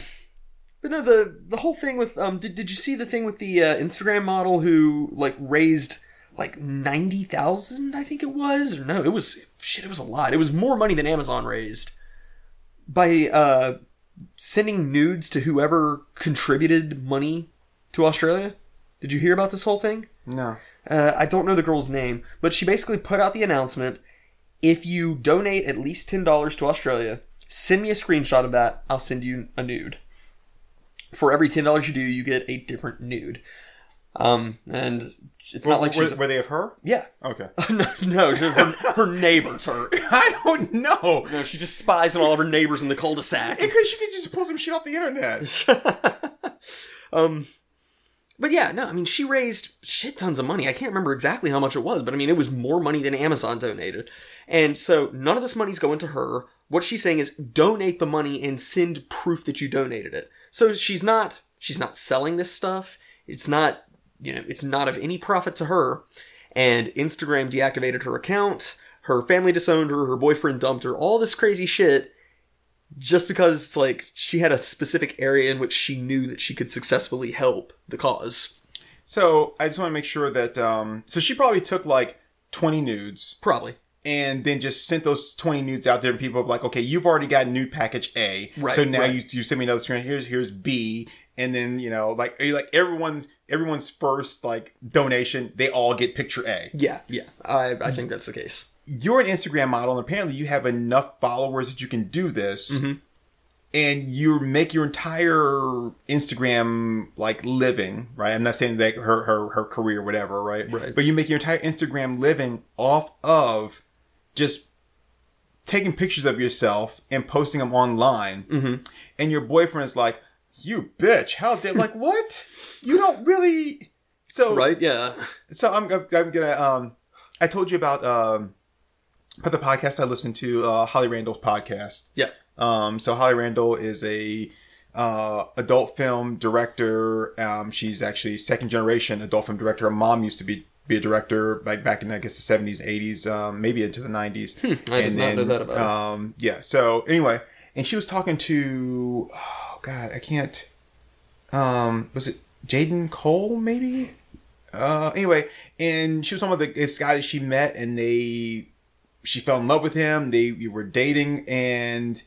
but no, the the whole thing with um, did did you see the thing with the uh, Instagram model who like raised like ninety thousand? I think it was, or no, it was shit. It was a lot. It was more money than Amazon raised by uh sending nudes to whoever contributed money to Australia. Did you hear about this whole thing? No. Uh, I don't know the girl's name, but she basically put out the announcement if you donate at least $10 to Australia, send me a screenshot of that, I'll send you a nude. For every $10 you do, you get a different nude. Um, and it's not like were, she's. were they of her? yeah. Okay. no, no she- her, her neighbors her. I don't know. No, she just spies on all of her neighbors in the cul-de-sac. Because she could just pull some shit off the internet. um, but yeah, no, I mean, she raised shit tons of money. I can't remember exactly how much it was, but I mean, it was more money than Amazon donated. And so none of this money's going to her. What she's saying is donate the money and send proof that you donated it. So she's not She's not selling this stuff. It's not, you know, it's not of any profit to her. And Instagram deactivated her account. Her family disowned her. Her boyfriend dumped her. All this crazy shit just because it's like she had a specific area in which she knew that she could successfully help the cause. So I just want to make sure that. Um, so she probably took like 20 nudes Probably. and then just sent those 20 nudes out there and people were like, okay, you've already got nude package A. Right, So now right. you, you send me another screen. Here's, here's B. And then, you know, like, like everyone's, everyone's first like donation, they all get picture A. Yeah, yeah. I, I think that's the case. You're an Instagram model and apparently you have enough followers that you can do this. Mm-hmm. And you make your entire Instagram like living, right? I'm not saying that her her her career, whatever, right? Right. But you make your entire Instagram living off of just taking pictures of yourself and posting them online. Mm-hmm. And your boyfriend's like, "You bitch! How did like what? You don't really." So Right? Yeah. so I'm, I'm, gonna um I told you about um about the podcast I listened to uh Holly Randall's podcast. Yeah. Um so Holly Randall is a uh adult film director. Um she's actually second generation adult film director. Her mom used to be be a director like back in I guess the 70s, 80s, um maybe into the 90s. Hmm, I did not know that about um yeah, so anyway, and she was talking to oh god, I can't um was it Jayden Cole maybe? Uh, anyway, and she was talking about the, this guy that she met, and they, she fell in love with him. They were dating, and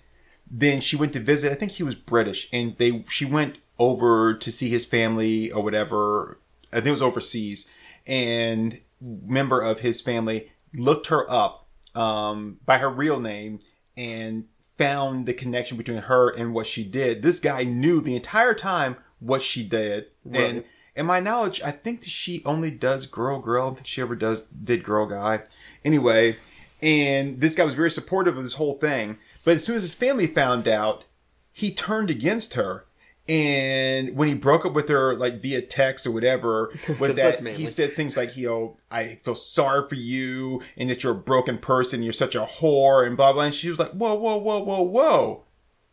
then she went to visit. I think he was British, and they she went over to see his family or whatever. I think it was overseas, and member of his family looked her up um, by her real name and found the connection between her and what she did. This guy knew the entire time what she did, and in my knowledge, I think she only does girl girl. I don't think she ever does did girl guy. Anyway, and this guy was very supportive of this whole thing. But as soon as his family found out, he turned against her. And when he broke up with her, like via text or whatever, was that he said things like, "You know, I feel sorry for you, and that you're a broken person. You're such a whore, and blah blah." And she was like, "Whoa, whoa, whoa, whoa, whoa!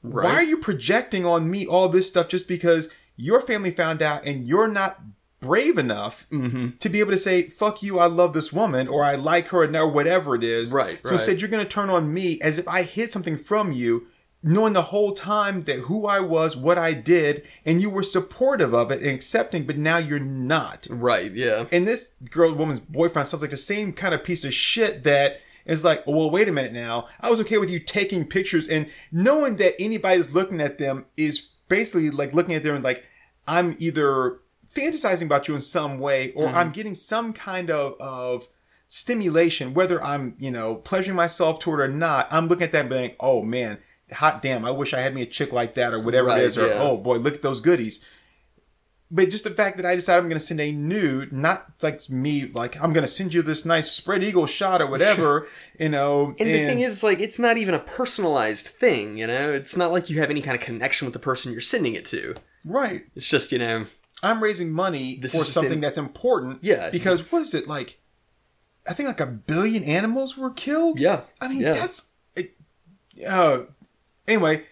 Right. Why are you projecting on me all this stuff just because your family found out and you're not brave enough Mm-hmm. to be able to say, fuck you, I love this woman, or I like her, or whatever it is. Right, So right. said you're going to turn on me as if I hid something from you, knowing the whole time that who I was, what I did, and you were supportive of it and accepting, but now you're not. Right, yeah. And this girl, woman's boyfriend sounds like the same kind of piece of shit that is like, well, wait a minute now. I was okay with you taking pictures and knowing that anybody that's looking at them is basically like looking at them and like, I'm either fantasizing about you in some way or mm-hmm. I'm getting some kind of, of stimulation, whether I'm, you know, pleasuring myself toward or not. I'm looking at that and being, oh man, hot damn, I wish I had me a chick like that or whatever Right, it is. Or, yeah. oh boy, look at those goodies but just the fact that I decided I'm going to send a nude, not like me, like I'm going to send you this nice spread eagle shot or whatever, you know. And, the thing is, like, it's not even a personalized thing, you know? It's not like you have any kind of connection with the person you're sending it to. right? It's just, you know, I'm raising money This for something in- that's important. Yeah. Because what is it like? I think like a billion animals were killed. Yeah, I mean, yeah. that's. It, uh, anyway,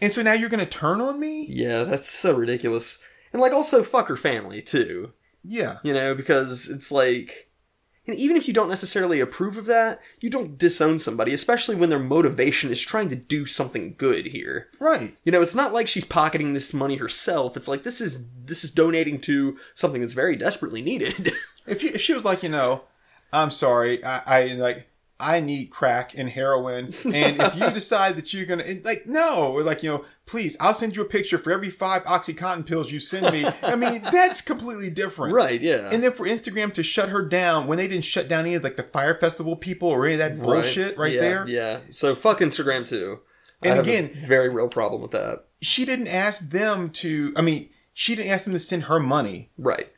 and so now you're going to turn on me? yeah, that's so ridiculous. And, like, also fuck her family, too. Yeah. You know, because it's like. And even if you don't necessarily approve of that, you don't disown somebody, especially when their motivation is trying to do something good here. Right. You know, it's not like she's pocketing this money herself. It's like this is this is donating to something that's very desperately needed. If, you, if she was like, you know, I'm sorry, I, I like I need crack and heroin, and if you decide that you're gonna like no, like you know, please, I'll send you a picture for every five OxyContin pills you send me. I mean, that's completely different, right, yeah. And then for Instagram to shut her down when they didn't shut down any of like the Fyre Festival people or any of that bullshit right, yeah, there. Yeah. So fuck Instagram too. And I have a again- very real problem with that. She didn't ask them to. I mean, she didn't ask them to send her money. Right.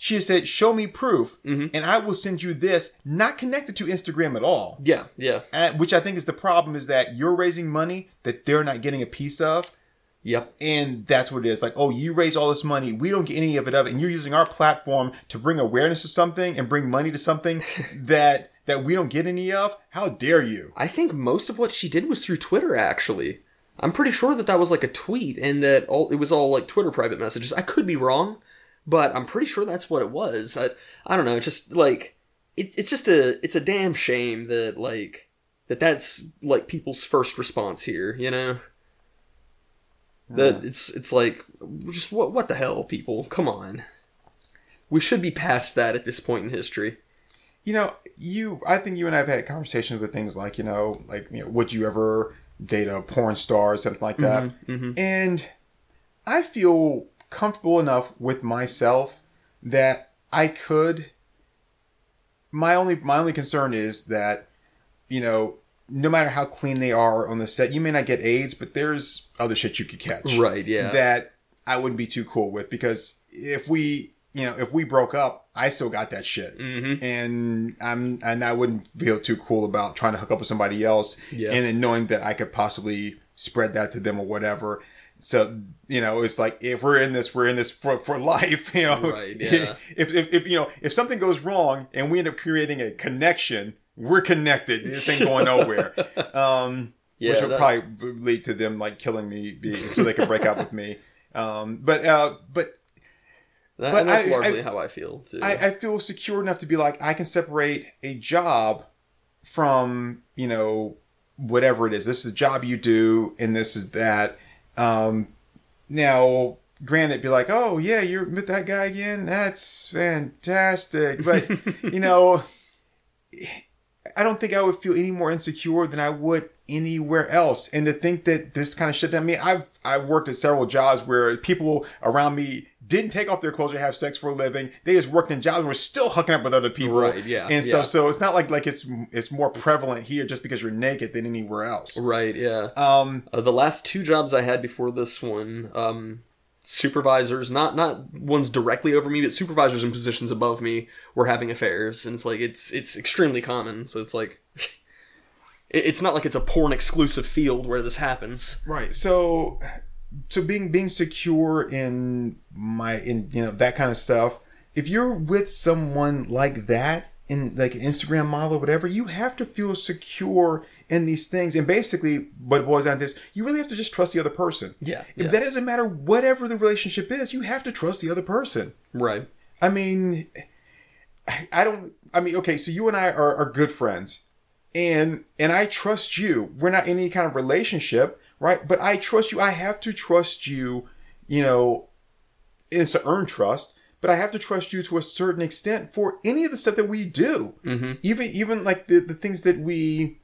She said, "Show me proof, Mm-hmm. and I will send you this." Not connected to Instagram at all. Yeah. Yeah. Uh, which I think is the problem is that you're raising money that they're not getting a piece of. Yep. And that's what it is. Like, oh, you raise all this money. We don't get any of it of it. And you're using our platform to bring awareness to something and bring money to something that that we don't get any of. How dare you? I think most of what she did was through Twitter. Actually, I'm pretty sure that that was like a tweet and that all it was all like Twitter private messages. I could be wrong, but I'm pretty sure that's what it was. I I don't know. It's just like it, it's just a it's a damn shame that like that that's like people's first response here. You know that it's it's like just what what the hell, people? Come on. We should be past that at this point in history. You know, you. I think you and I have had conversations with things like you know, like you know, would you ever date a porn star or something like that? Mm-hmm, mm-hmm. And I feel comfortable enough with myself that I could. My only my only concern is that, you know, no matter how clean they are on the set, you may not get AIDS, but there's other shit you could catch. Right, yeah. That I wouldn't be too cool with because if we, you know, if we broke up, I still got that shit, Mhm. and I'm and I wouldn't feel too cool about trying to hook up with somebody else, Yeah. and then knowing that I could possibly spread that to them or whatever. So you know, it's like if we're in this, we're in this for, for life. You know, Right, yeah. if, if if you know if something goes wrong and we end up creating a connection, we're connected. This ain't going nowhere. Um, Yeah, which would that- probably lead to them like killing me so they can break up with me. Um, but uh, but That, But that's I- largely I- how I feel too. I, I feel secure enough to be like I can separate a job from you know whatever it is. This is the job you do, and this is that. Um, now, granted, be like, oh yeah, you're with that guy again. That's fantastic, but you know, I don't think I would feel any more insecure than I would anywhere else. And to think that this kind of shit, I mean, I've I've worked at several jobs where people around me didn't take off their clothes to have sex for a living. They just worked in jobs and were still hooking up with other people, Right, yeah, and yeah. stuff. So it's not like like it's it's more prevalent here just because you're naked than anywhere else. right, yeah. Um, Uh, the last two jobs I had before this one, um, supervisors, not not ones directly over me, but supervisors in positions above me were having affairs, and it's like it's it's extremely common. So it's like it's not like it's a porn exclusive field where this happens. Right. So so being being secure in my in you know that kind of stuff. If you're with someone like that in like an Instagram model or whatever, you have to feel secure in these things. And basically what boils down to is you really have to just trust the other person. Yeah, If yeah. that doesn't matter whatever the relationship is, you have to trust the other person. Right. I mean, I- I don't. I mean, okay, so you and I are, are good friends, and and I trust you. We're not in any kind of relationship, right? But I trust you. I have to trust you. You know, it's to earn trust, but I have to trust you to a certain extent for any of the stuff that we do. Mm-hmm. Even even like the the things that we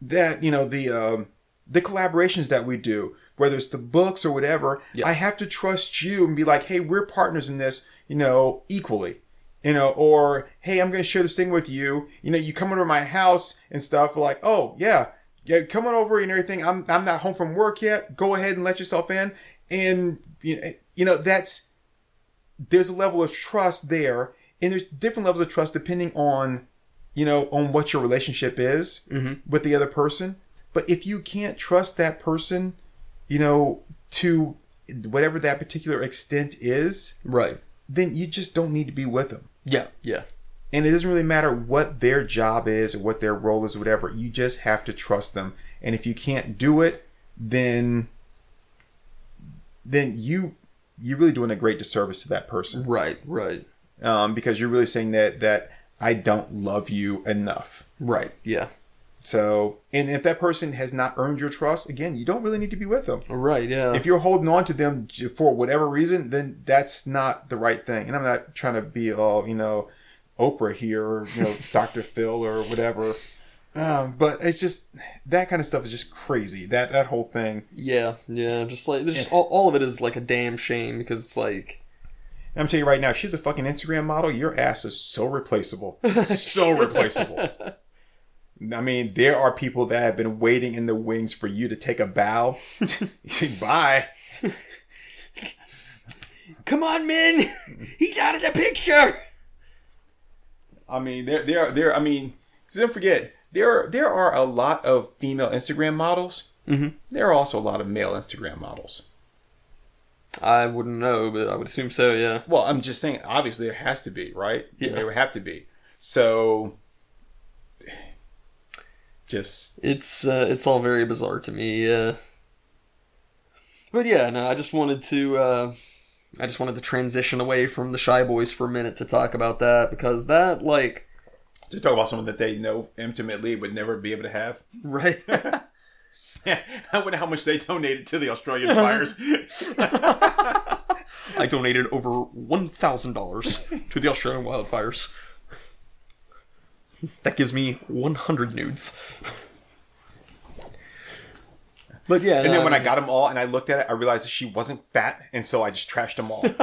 that you know the um, the collaborations that we do, whether it's the books or whatever. Yeah. I have to trust you and be like, hey, we're partners in this, you know, equally. You know, or hey, I'm going to share this thing with you. You know, you come over to my house and stuff. Like, oh yeah, yeah, come on over and everything. I'm I'm not home from work yet. Go ahead and let yourself in. And you know, you know that's there's a level of trust there, and there's different levels of trust depending on, you know, on what your relationship is mm-hmm. with the other person. But if you can't trust that person, you know, to whatever that particular extent is, Right. then you just don't need to be with them. Yeah. Yeah. And it doesn't really matter what their job is or what their role is or whatever. You just have to trust them. And if you can't do it, then then you you're really doing a great disservice to that person. Right. Right. Um, because you're really saying that that I don't love you enough. Right. Yeah. So, and if that person has not earned your trust, again, you don't really need to be with them. Right. Yeah. If you're holding on to them for whatever reason, then that's not the right thing. And I'm not trying to be all, you know, Oprah here, or, you know, Dr. Phil or whatever. Um, but it's just that kind of stuff is just crazy. That that whole thing. yeah. Yeah. Just like there's all, all of it is like a damn shame because it's like I'm telling you right now, she's a fucking Instagram model. Your ass is so replaceable, so replaceable. I mean, there are people that have been waiting in the wings for you to take a bow. Bye. Come on, men! He's out of the picture! I mean, there, there, there. I mean, don't forget there, are, there are a lot of female Instagram models. Mhm. There are also a lot of male Instagram models. I wouldn't know, but I would assume so, yeah. Well, I'm just saying. Obviously, there has to be, right? Yeah. There would have to be. So, just It's uh, it's all very bizarre to me, yeah. But yeah, no, I just wanted to. Uh, I just wanted to transition away from the Shy Boys for a minute to talk about that because that, like, To talk about someone that they know intimately would never be able to have. right. I wonder how much they donated to the Australian fires. I donated over one thousand dollars to the Australian wildfires. That gives me one hundred nudes. But yeah, And then when I got them all and I looked at it, I realized that she wasn't fat, and so I just trashed them all.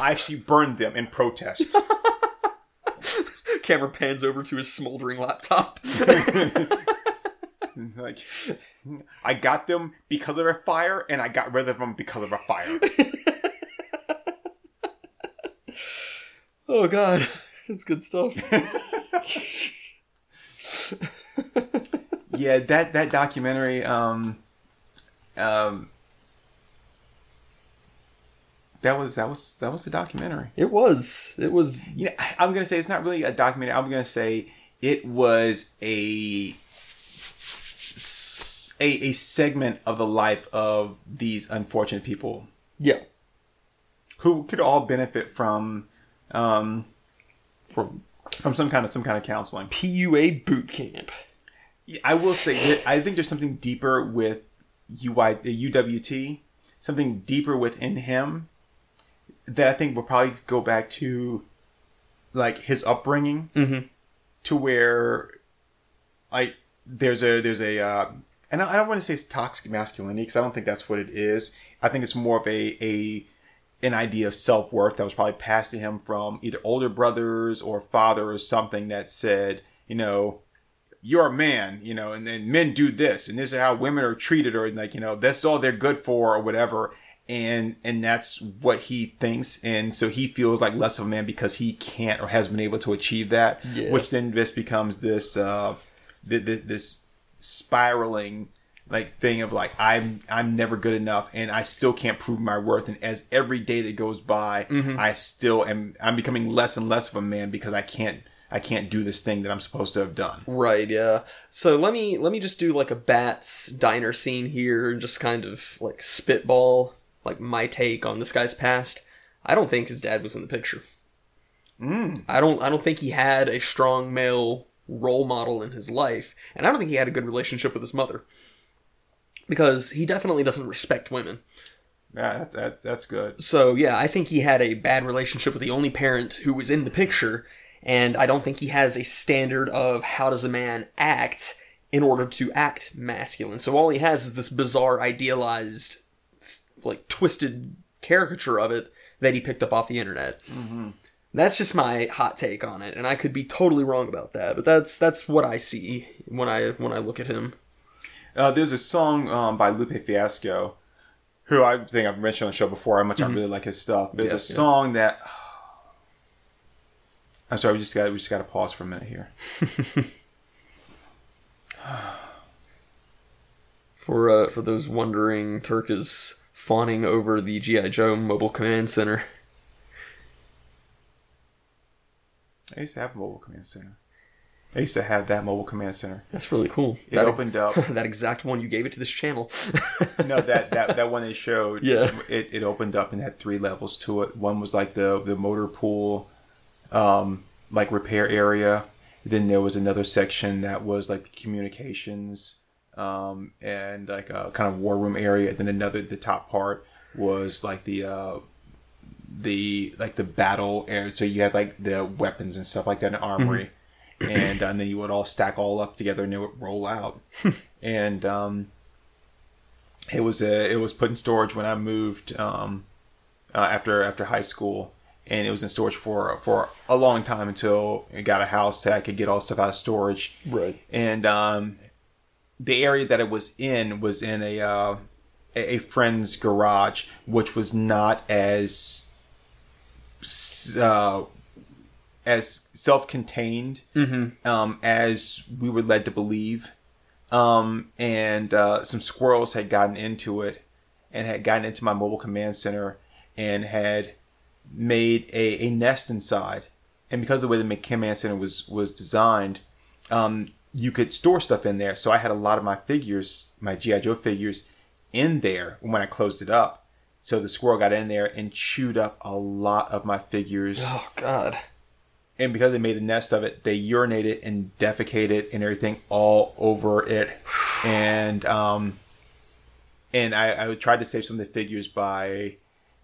I actually burned them in protest. camera pans over to his smoldering laptop. like, I got them because of a fire, and I got rid of them because of a fire. oh god, it's good stuff. Yeah, that that documentary, um, um, that was that was that was the documentary. It was. It was. you know, I- I'm gonna say it's not really a documentary. I'm gonna say it was a a, a segment of the life of these unfortunate people Yeah. who could all benefit from um, From from some kind of some kind of counseling. PUA boot camp. I will say that I think there's something deeper with UI the UWT, something deeper within him that I think will probably go back to like his upbringing Mm-hmm. to where I there's a there's a uh, and I I don't want to say it's toxic masculinity because I don't think that's what it is. I think it's more of a a an idea of self worth that was probably passed to him from either older brothers or father or something that said, you know, you're a man, you know, and then men do this, and this is how women are treated, or like, you know, that's all they're good for, or whatever. And and that's what he thinks, and so he feels like less of a man because he can't or has been able to achieve that, Yeah. which then just becomes this uh, th- th- this spiraling like thing of like I'm I'm never good enough and I still can't prove my worth and as every day that goes by I still am I'm becoming less and less of a man because I can't I can't do this thing that I'm supposed to have done. Right, yeah. So let me let me just do like a Bats diner scene here and just kind of like spitball like my take on this guy's past. I don't think his dad was in the picture. Hmm. I don't I don't think he had a strong male role model in his life, and I don't think he had a good relationship with his mother. Because he definitely doesn't respect women. Yeah, that's that's, that's good. So yeah, I think he had a bad relationship with the only parent who was in the picture, and I don't think he has a standard of how does a man act in order to act masculine. So all he has is this bizarre, idealized, like twisted caricature of it that he picked up off the internet. That's just my hot take on it, and I could be totally wrong about that, but that's that's what I see when I when I look at him. Uh, there's a song um, by Lupe Fiasco, who I think I've mentioned on the show before. How much I really like his stuff. There's Yes, a yeah. song that I'm sorry. We just got we just got to pause for a minute here. For uh, for those wondering, Turk is fawning over the GI Joe Mobile Command Center. I used to have a mobile command center. I used to have that mobile command center. That's really cool. It that, opened up. that exact one you gave it to this channel. no, that, that that one they showed. Yeah. It, it opened up and had three levels to it. One was like the the motor pool, um, like repair area. Then there was another section that was like communications, um, and like a kind of war room area. Then another the top part was like the uh, the like the battle area. So you had like the weapons and stuff like that in armory. And, uh, and then you would all stack all up together and it would roll out. and um, it was uh, it was put in storage when I moved um, uh, after after high school, and it was in storage for for a long time until I got a house that I could get all stuff out of storage. right. And um, the area that it was in was in a uh, a friend's garage, which was not as uh, as self-contained um, as we were led to believe. Um, and uh, some squirrels had gotten into it and had gotten into my mobile command center and had made a, a nest inside. And because of the way the command center was was designed, um, you could store stuff in there. So I had a lot of my figures, my GI Joe figures, in there when I closed it up. So the squirrel got in there and chewed up a lot of my figures. Oh God. And because they made a nest of it, they urinated and defecated and everything all over it. And um, and I, I tried to save some of the figures by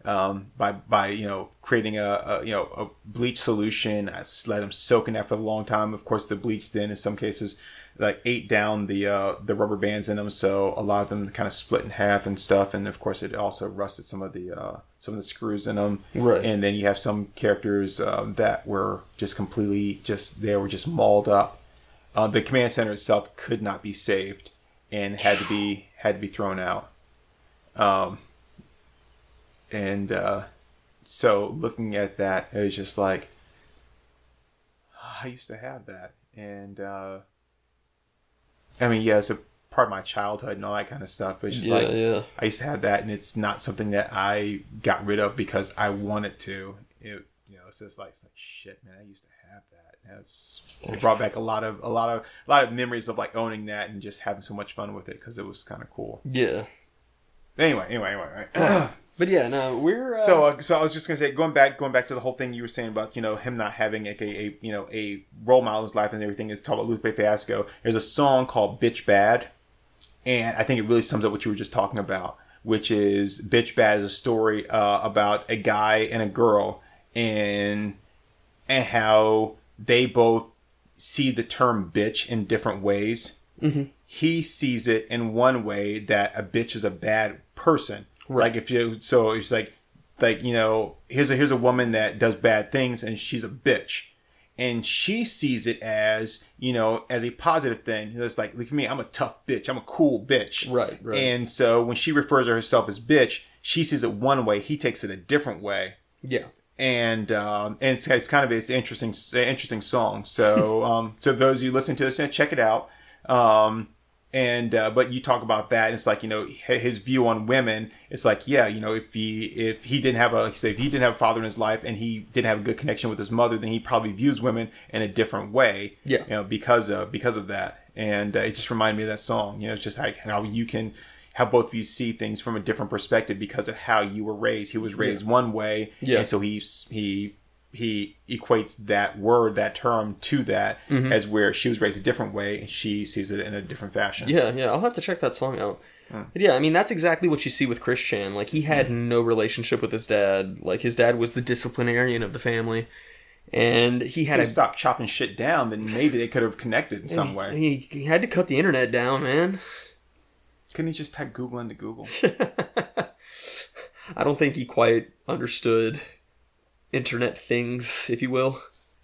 um, by by you know creating a, a, you know a bleach solution. I let them soak in that for a long time. Of course, the bleach then in some cases like ate down the uh, the rubber bands in them, so a lot of them kind of split in half and stuff. And of course, it also rusted some of the uh, some of the screws in them. Right. And then you have some characters uh, that were just completely just they were just mauled up. Uh, the command center itself could not be saved and had to be had to be thrown out. Um, and uh, so looking at that, it was just like I used to have that, and uh, I mean, yeah, it's a part of my childhood and all that kind of stuff. But it's just Yeah, like yeah. I used to have that, and it's not something that I got rid of because I wanted to. It, you know, it's just like it's like shit, man. I used to have that. And it's it brought back a lot of a lot of a lot of memories of like owning that and just having so much fun with it because it was kind of cool. Yeah. Anyway, anyway, anyway. But yeah, no, we're uh, So, uh, so I was just gonna say, going back, going back to the whole thing you were saying about you know him not having like a, a you know a role model in his life and everything is talk about Lupe Fiasco. There's a song called "Bitch Bad," and I think it really sums up what you were just talking about, which is "Bitch Bad" is a story uh, about a guy and a girl, and and how they both see the term "bitch" in different ways. Mm-hmm. He sees it in one way that a bitch is a bad person. Right. Like if you so it's like like you know here's a here's a woman that does bad things and she's a bitch and she sees it as you know as a positive thing it's like look at me i'm a tough bitch i'm a cool bitch Right, right. and so when she refers to herself as bitch she sees it one way he takes it a different way yeah. and um, and it's, it's kind of it's interesting interesting song. So um, so those of you listening to this, check it out. Um, and uh, but you talk about that, and it's like you know his view on women. It's like yeah, you know if he if he didn't have a say if he didn't have a father in his life and he didn't have a good connection with his mother, then he probably views women in a different way. Yeah. you know because of because of that, and uh, it just reminded me of that song. You know, it's just like how you can how both of you see things from a different perspective because of how you were raised. He was raised one way, Yeah. and so he he he equates that word, that term, to that Mm-hmm. as where she was raised a different way, and she sees it in a different fashion. Yeah, yeah, I'll have to check that song out. But yeah, I mean that's exactly what you see with Chris Chan. Like he had no relationship with his dad. Like his dad was the disciplinarian of the family, and he had to a stopped chopping shit down, then maybe they could have connected in some way. He, he had to cut the internet down, man. Couldn't he just type Google into Google? I don't think he quite understood internet things, if you will.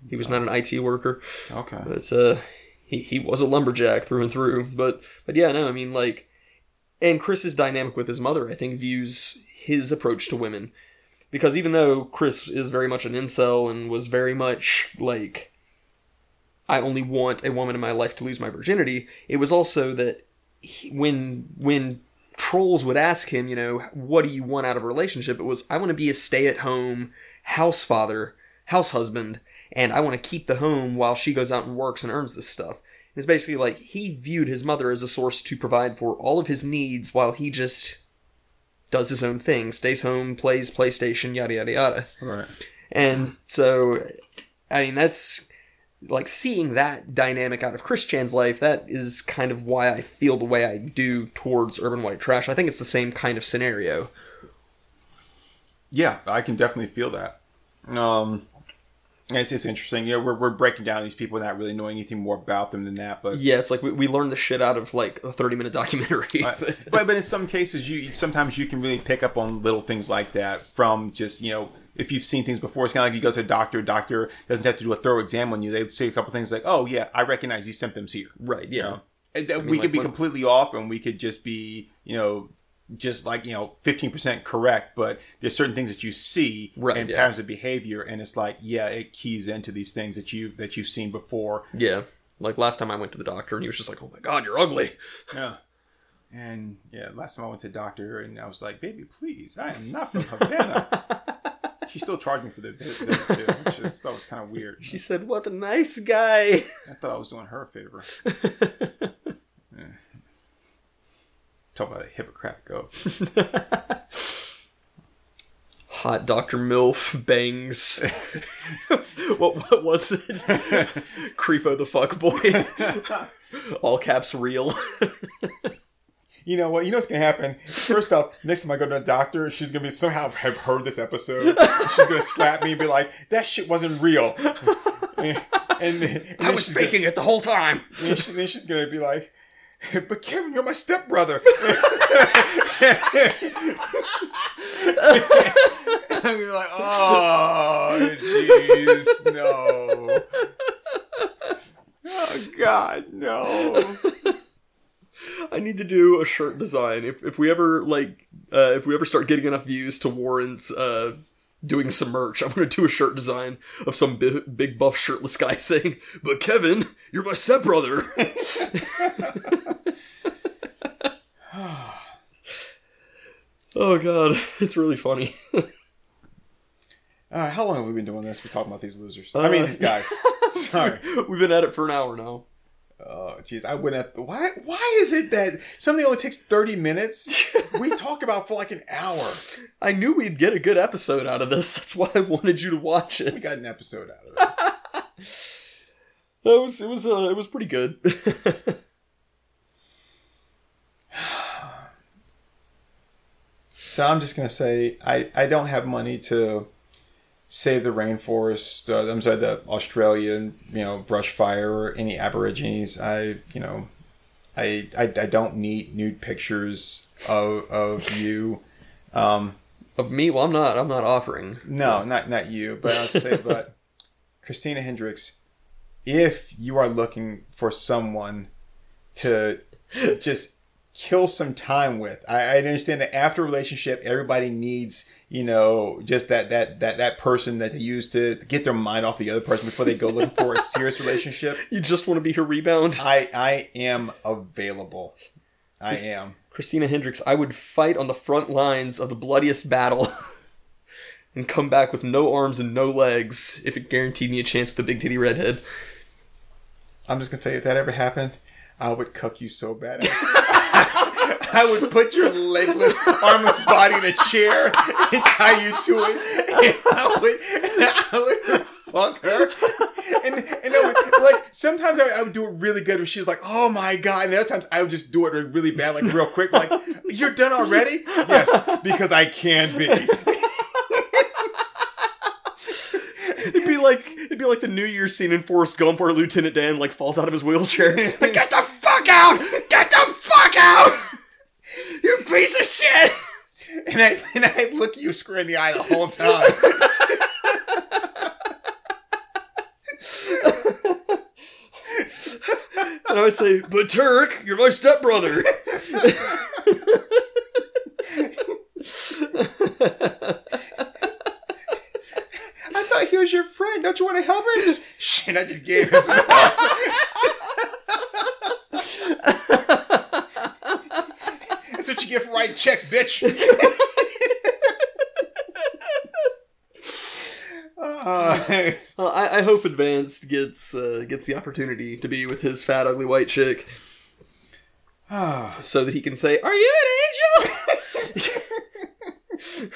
He was not an IT worker, Okay. but uh, he he was a lumberjack through and through. But but yeah, no, I mean like, and Chris's dynamic with his mother, I think, views his approach to women because even though Chris is very much an incel and was very much like, I only want a woman in my life to lose my virginity, it was also that he, when when trolls would ask him, you know, what do you want out of a relationship? It was I want to be a stay-at-home house father, house husband, and I want to keep the home while she goes out and works and earns this stuff. It's basically like he viewed his mother as a source to provide for all of his needs while he just does his own thing, stays home, plays PlayStation, yada yada yada. Right. And so, I mean, that's like seeing that dynamic out of Chris Chan's life. That is kind of why I feel the way I do towards Urban White Trash. I think it's the same kind of scenario. Yeah, I can definitely feel that. Um, it's just interesting. You know, we're, we're breaking down these people, not really knowing anything more about them than that. But Yeah, it's like we, we learned the shit out of like a 30 minute documentary. but, but in some cases, you sometimes you can really pick up on little things like that from just you know if you've seen things before. It's kind of like you go to a doctor. Doctor doesn't have to do a thorough exam on you. They would say a couple things like, "Oh yeah, I recognize these symptoms here." right, yeah. You know? And that mean, we like could be when- completely off, and we could just be you know just like you know 15% correct but there's certain things that you see Right, and yeah. patterns of behavior and it's like yeah it keys into these things that you that you've seen before Yeah. Like last time I went to the doctor and he was just like, oh my god, you're ugly. Yeah. And yeah, last time I went to the doctor and I was like, baby, please, I am not from Havana. she still charged me for the visit too, which is, that was kind of weird. She said, what a nice guy. I thought I was doing her a favor. Talk about a hypocrite go. Hot Dr. MILF bangs. what, what was it? Creepo the fuck boy. All caps real. You know what? You know what's gonna happen. First off, next time I go to the doctor, she's gonna be somehow have heard this episode. She's gonna slap me and be like, "That shit wasn't real." And, and, and I was she's gonna- faking it the whole time. And she, then she's gonna be like, "But Kevin, you're my stepbrother." I'm gonna like, "Oh, jeez, no." Oh God, no! I need to do a shirt design. If if we ever like uh, if we ever start getting enough views to warrant uh, doing some merch, I'm gonna do a shirt design of some bi- big buff shirtless guy saying, "But Kevin, you're my stepbrother." oh god, it's really funny. Uh, how long have we been doing this? We're talking about these losers. I mean, Uh, these guys. Sorry. We've been at it for an hour now. Oh, jeez. I wouldn't have. Why? Why is it that something only takes thirty minutes? we talk about for like an hour. I knew we'd get a good episode out of this. That's why I wanted you to watch it. We got an episode out of it. It was it was uh, it was pretty good. So I'm just gonna say I I don't have money to save the rainforest. Uh, I'm sorry, the Australian you know brush fire or any Aborigines. I you know I I, I don't need nude pictures of of you. Um, of me, well, I'm not. I'm not offering. no, not not you, but I'll say but Christina Hendricks. If you are looking for someone to just kill some time with. I, I understand that after a relationship, everybody needs, you know, just that that that that person that they use to get their mind off the other person before they go looking for a serious relationship. You just want to be her rebound, I I am available. I am. Christina Hendricks. I would fight on the front lines of the bloodiest battle, and come back with no arms and no legs if it guaranteed me a chance with a big titty redhead. I'm just gonna tell you if that ever happened, I would cuck you so bad. I would put your legless, armless body in a chair and tie you to it, and I would, I would fuck her. And and I would, like sometimes I, I would do it really good, where she's like, "Oh my god," and other times I would just do it really bad, like real quick, like, "You're done already?" Yes, because I can be. It'd be like it'd be like the New Year's scene in Forrest Gump where Lieutenant Dan like falls out of his wheelchair. Like, Get the fuck out! Get the fuck out! You piece of shit! And I and I look you square in the eye the whole time. And I would say, but Turk, you're my stepbrother. I thought he was your friend. Don't you want to help him? Shit, I just gave him some. what you get for writing checks, bitch. Uh, Well, I, I hope Advanced gets uh, gets the opportunity to be with his fat, ugly white chick, so that he can say, "Are you an angel?"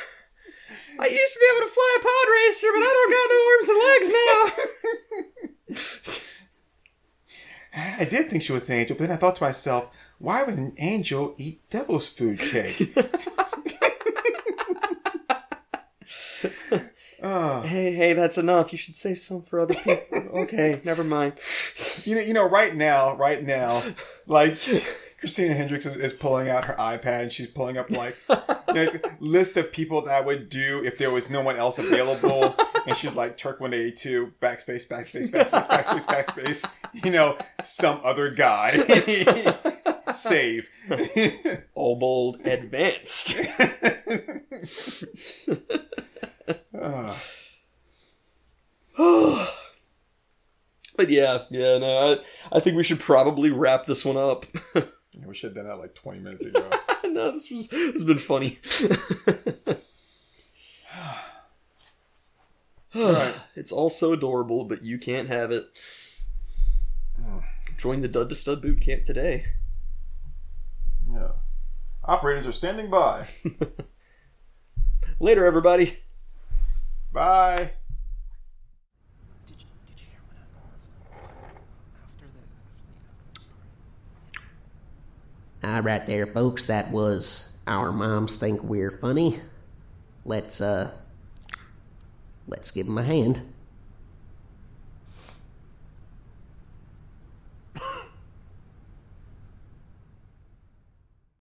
I used to be able to fly a pod racer, but I don't got no arms and legs now. I did think she was an angel, but then I thought to myself, why would an angel eat devil's food cake? Oh. Hey, hey, that's enough. You should save some for other people. okay, never mind. You know, you know, right now, right now, like Christina Hendricks is, is pulling out her iPad and she's pulling up like know, list of people that I would do if there was no one else available, and she's like Turk one eighty two backspace backspace backspace backspace backspace. You know, some other guy save. All bold, advanced. But yeah, yeah, no, I, I think we should probably wrap this one up. we should have done that like twenty minutes ago. no, this was this has been funny. Right. It's all so adorable, but you can't have it. Join the Dud to Stud boot camp today. Yeah. Operators are standing by. Later, everybody. Bye. Did you, did you hear what happened after the, All right, there, folks. That was our moms think we're funny. Let's uh, let's give him a hand.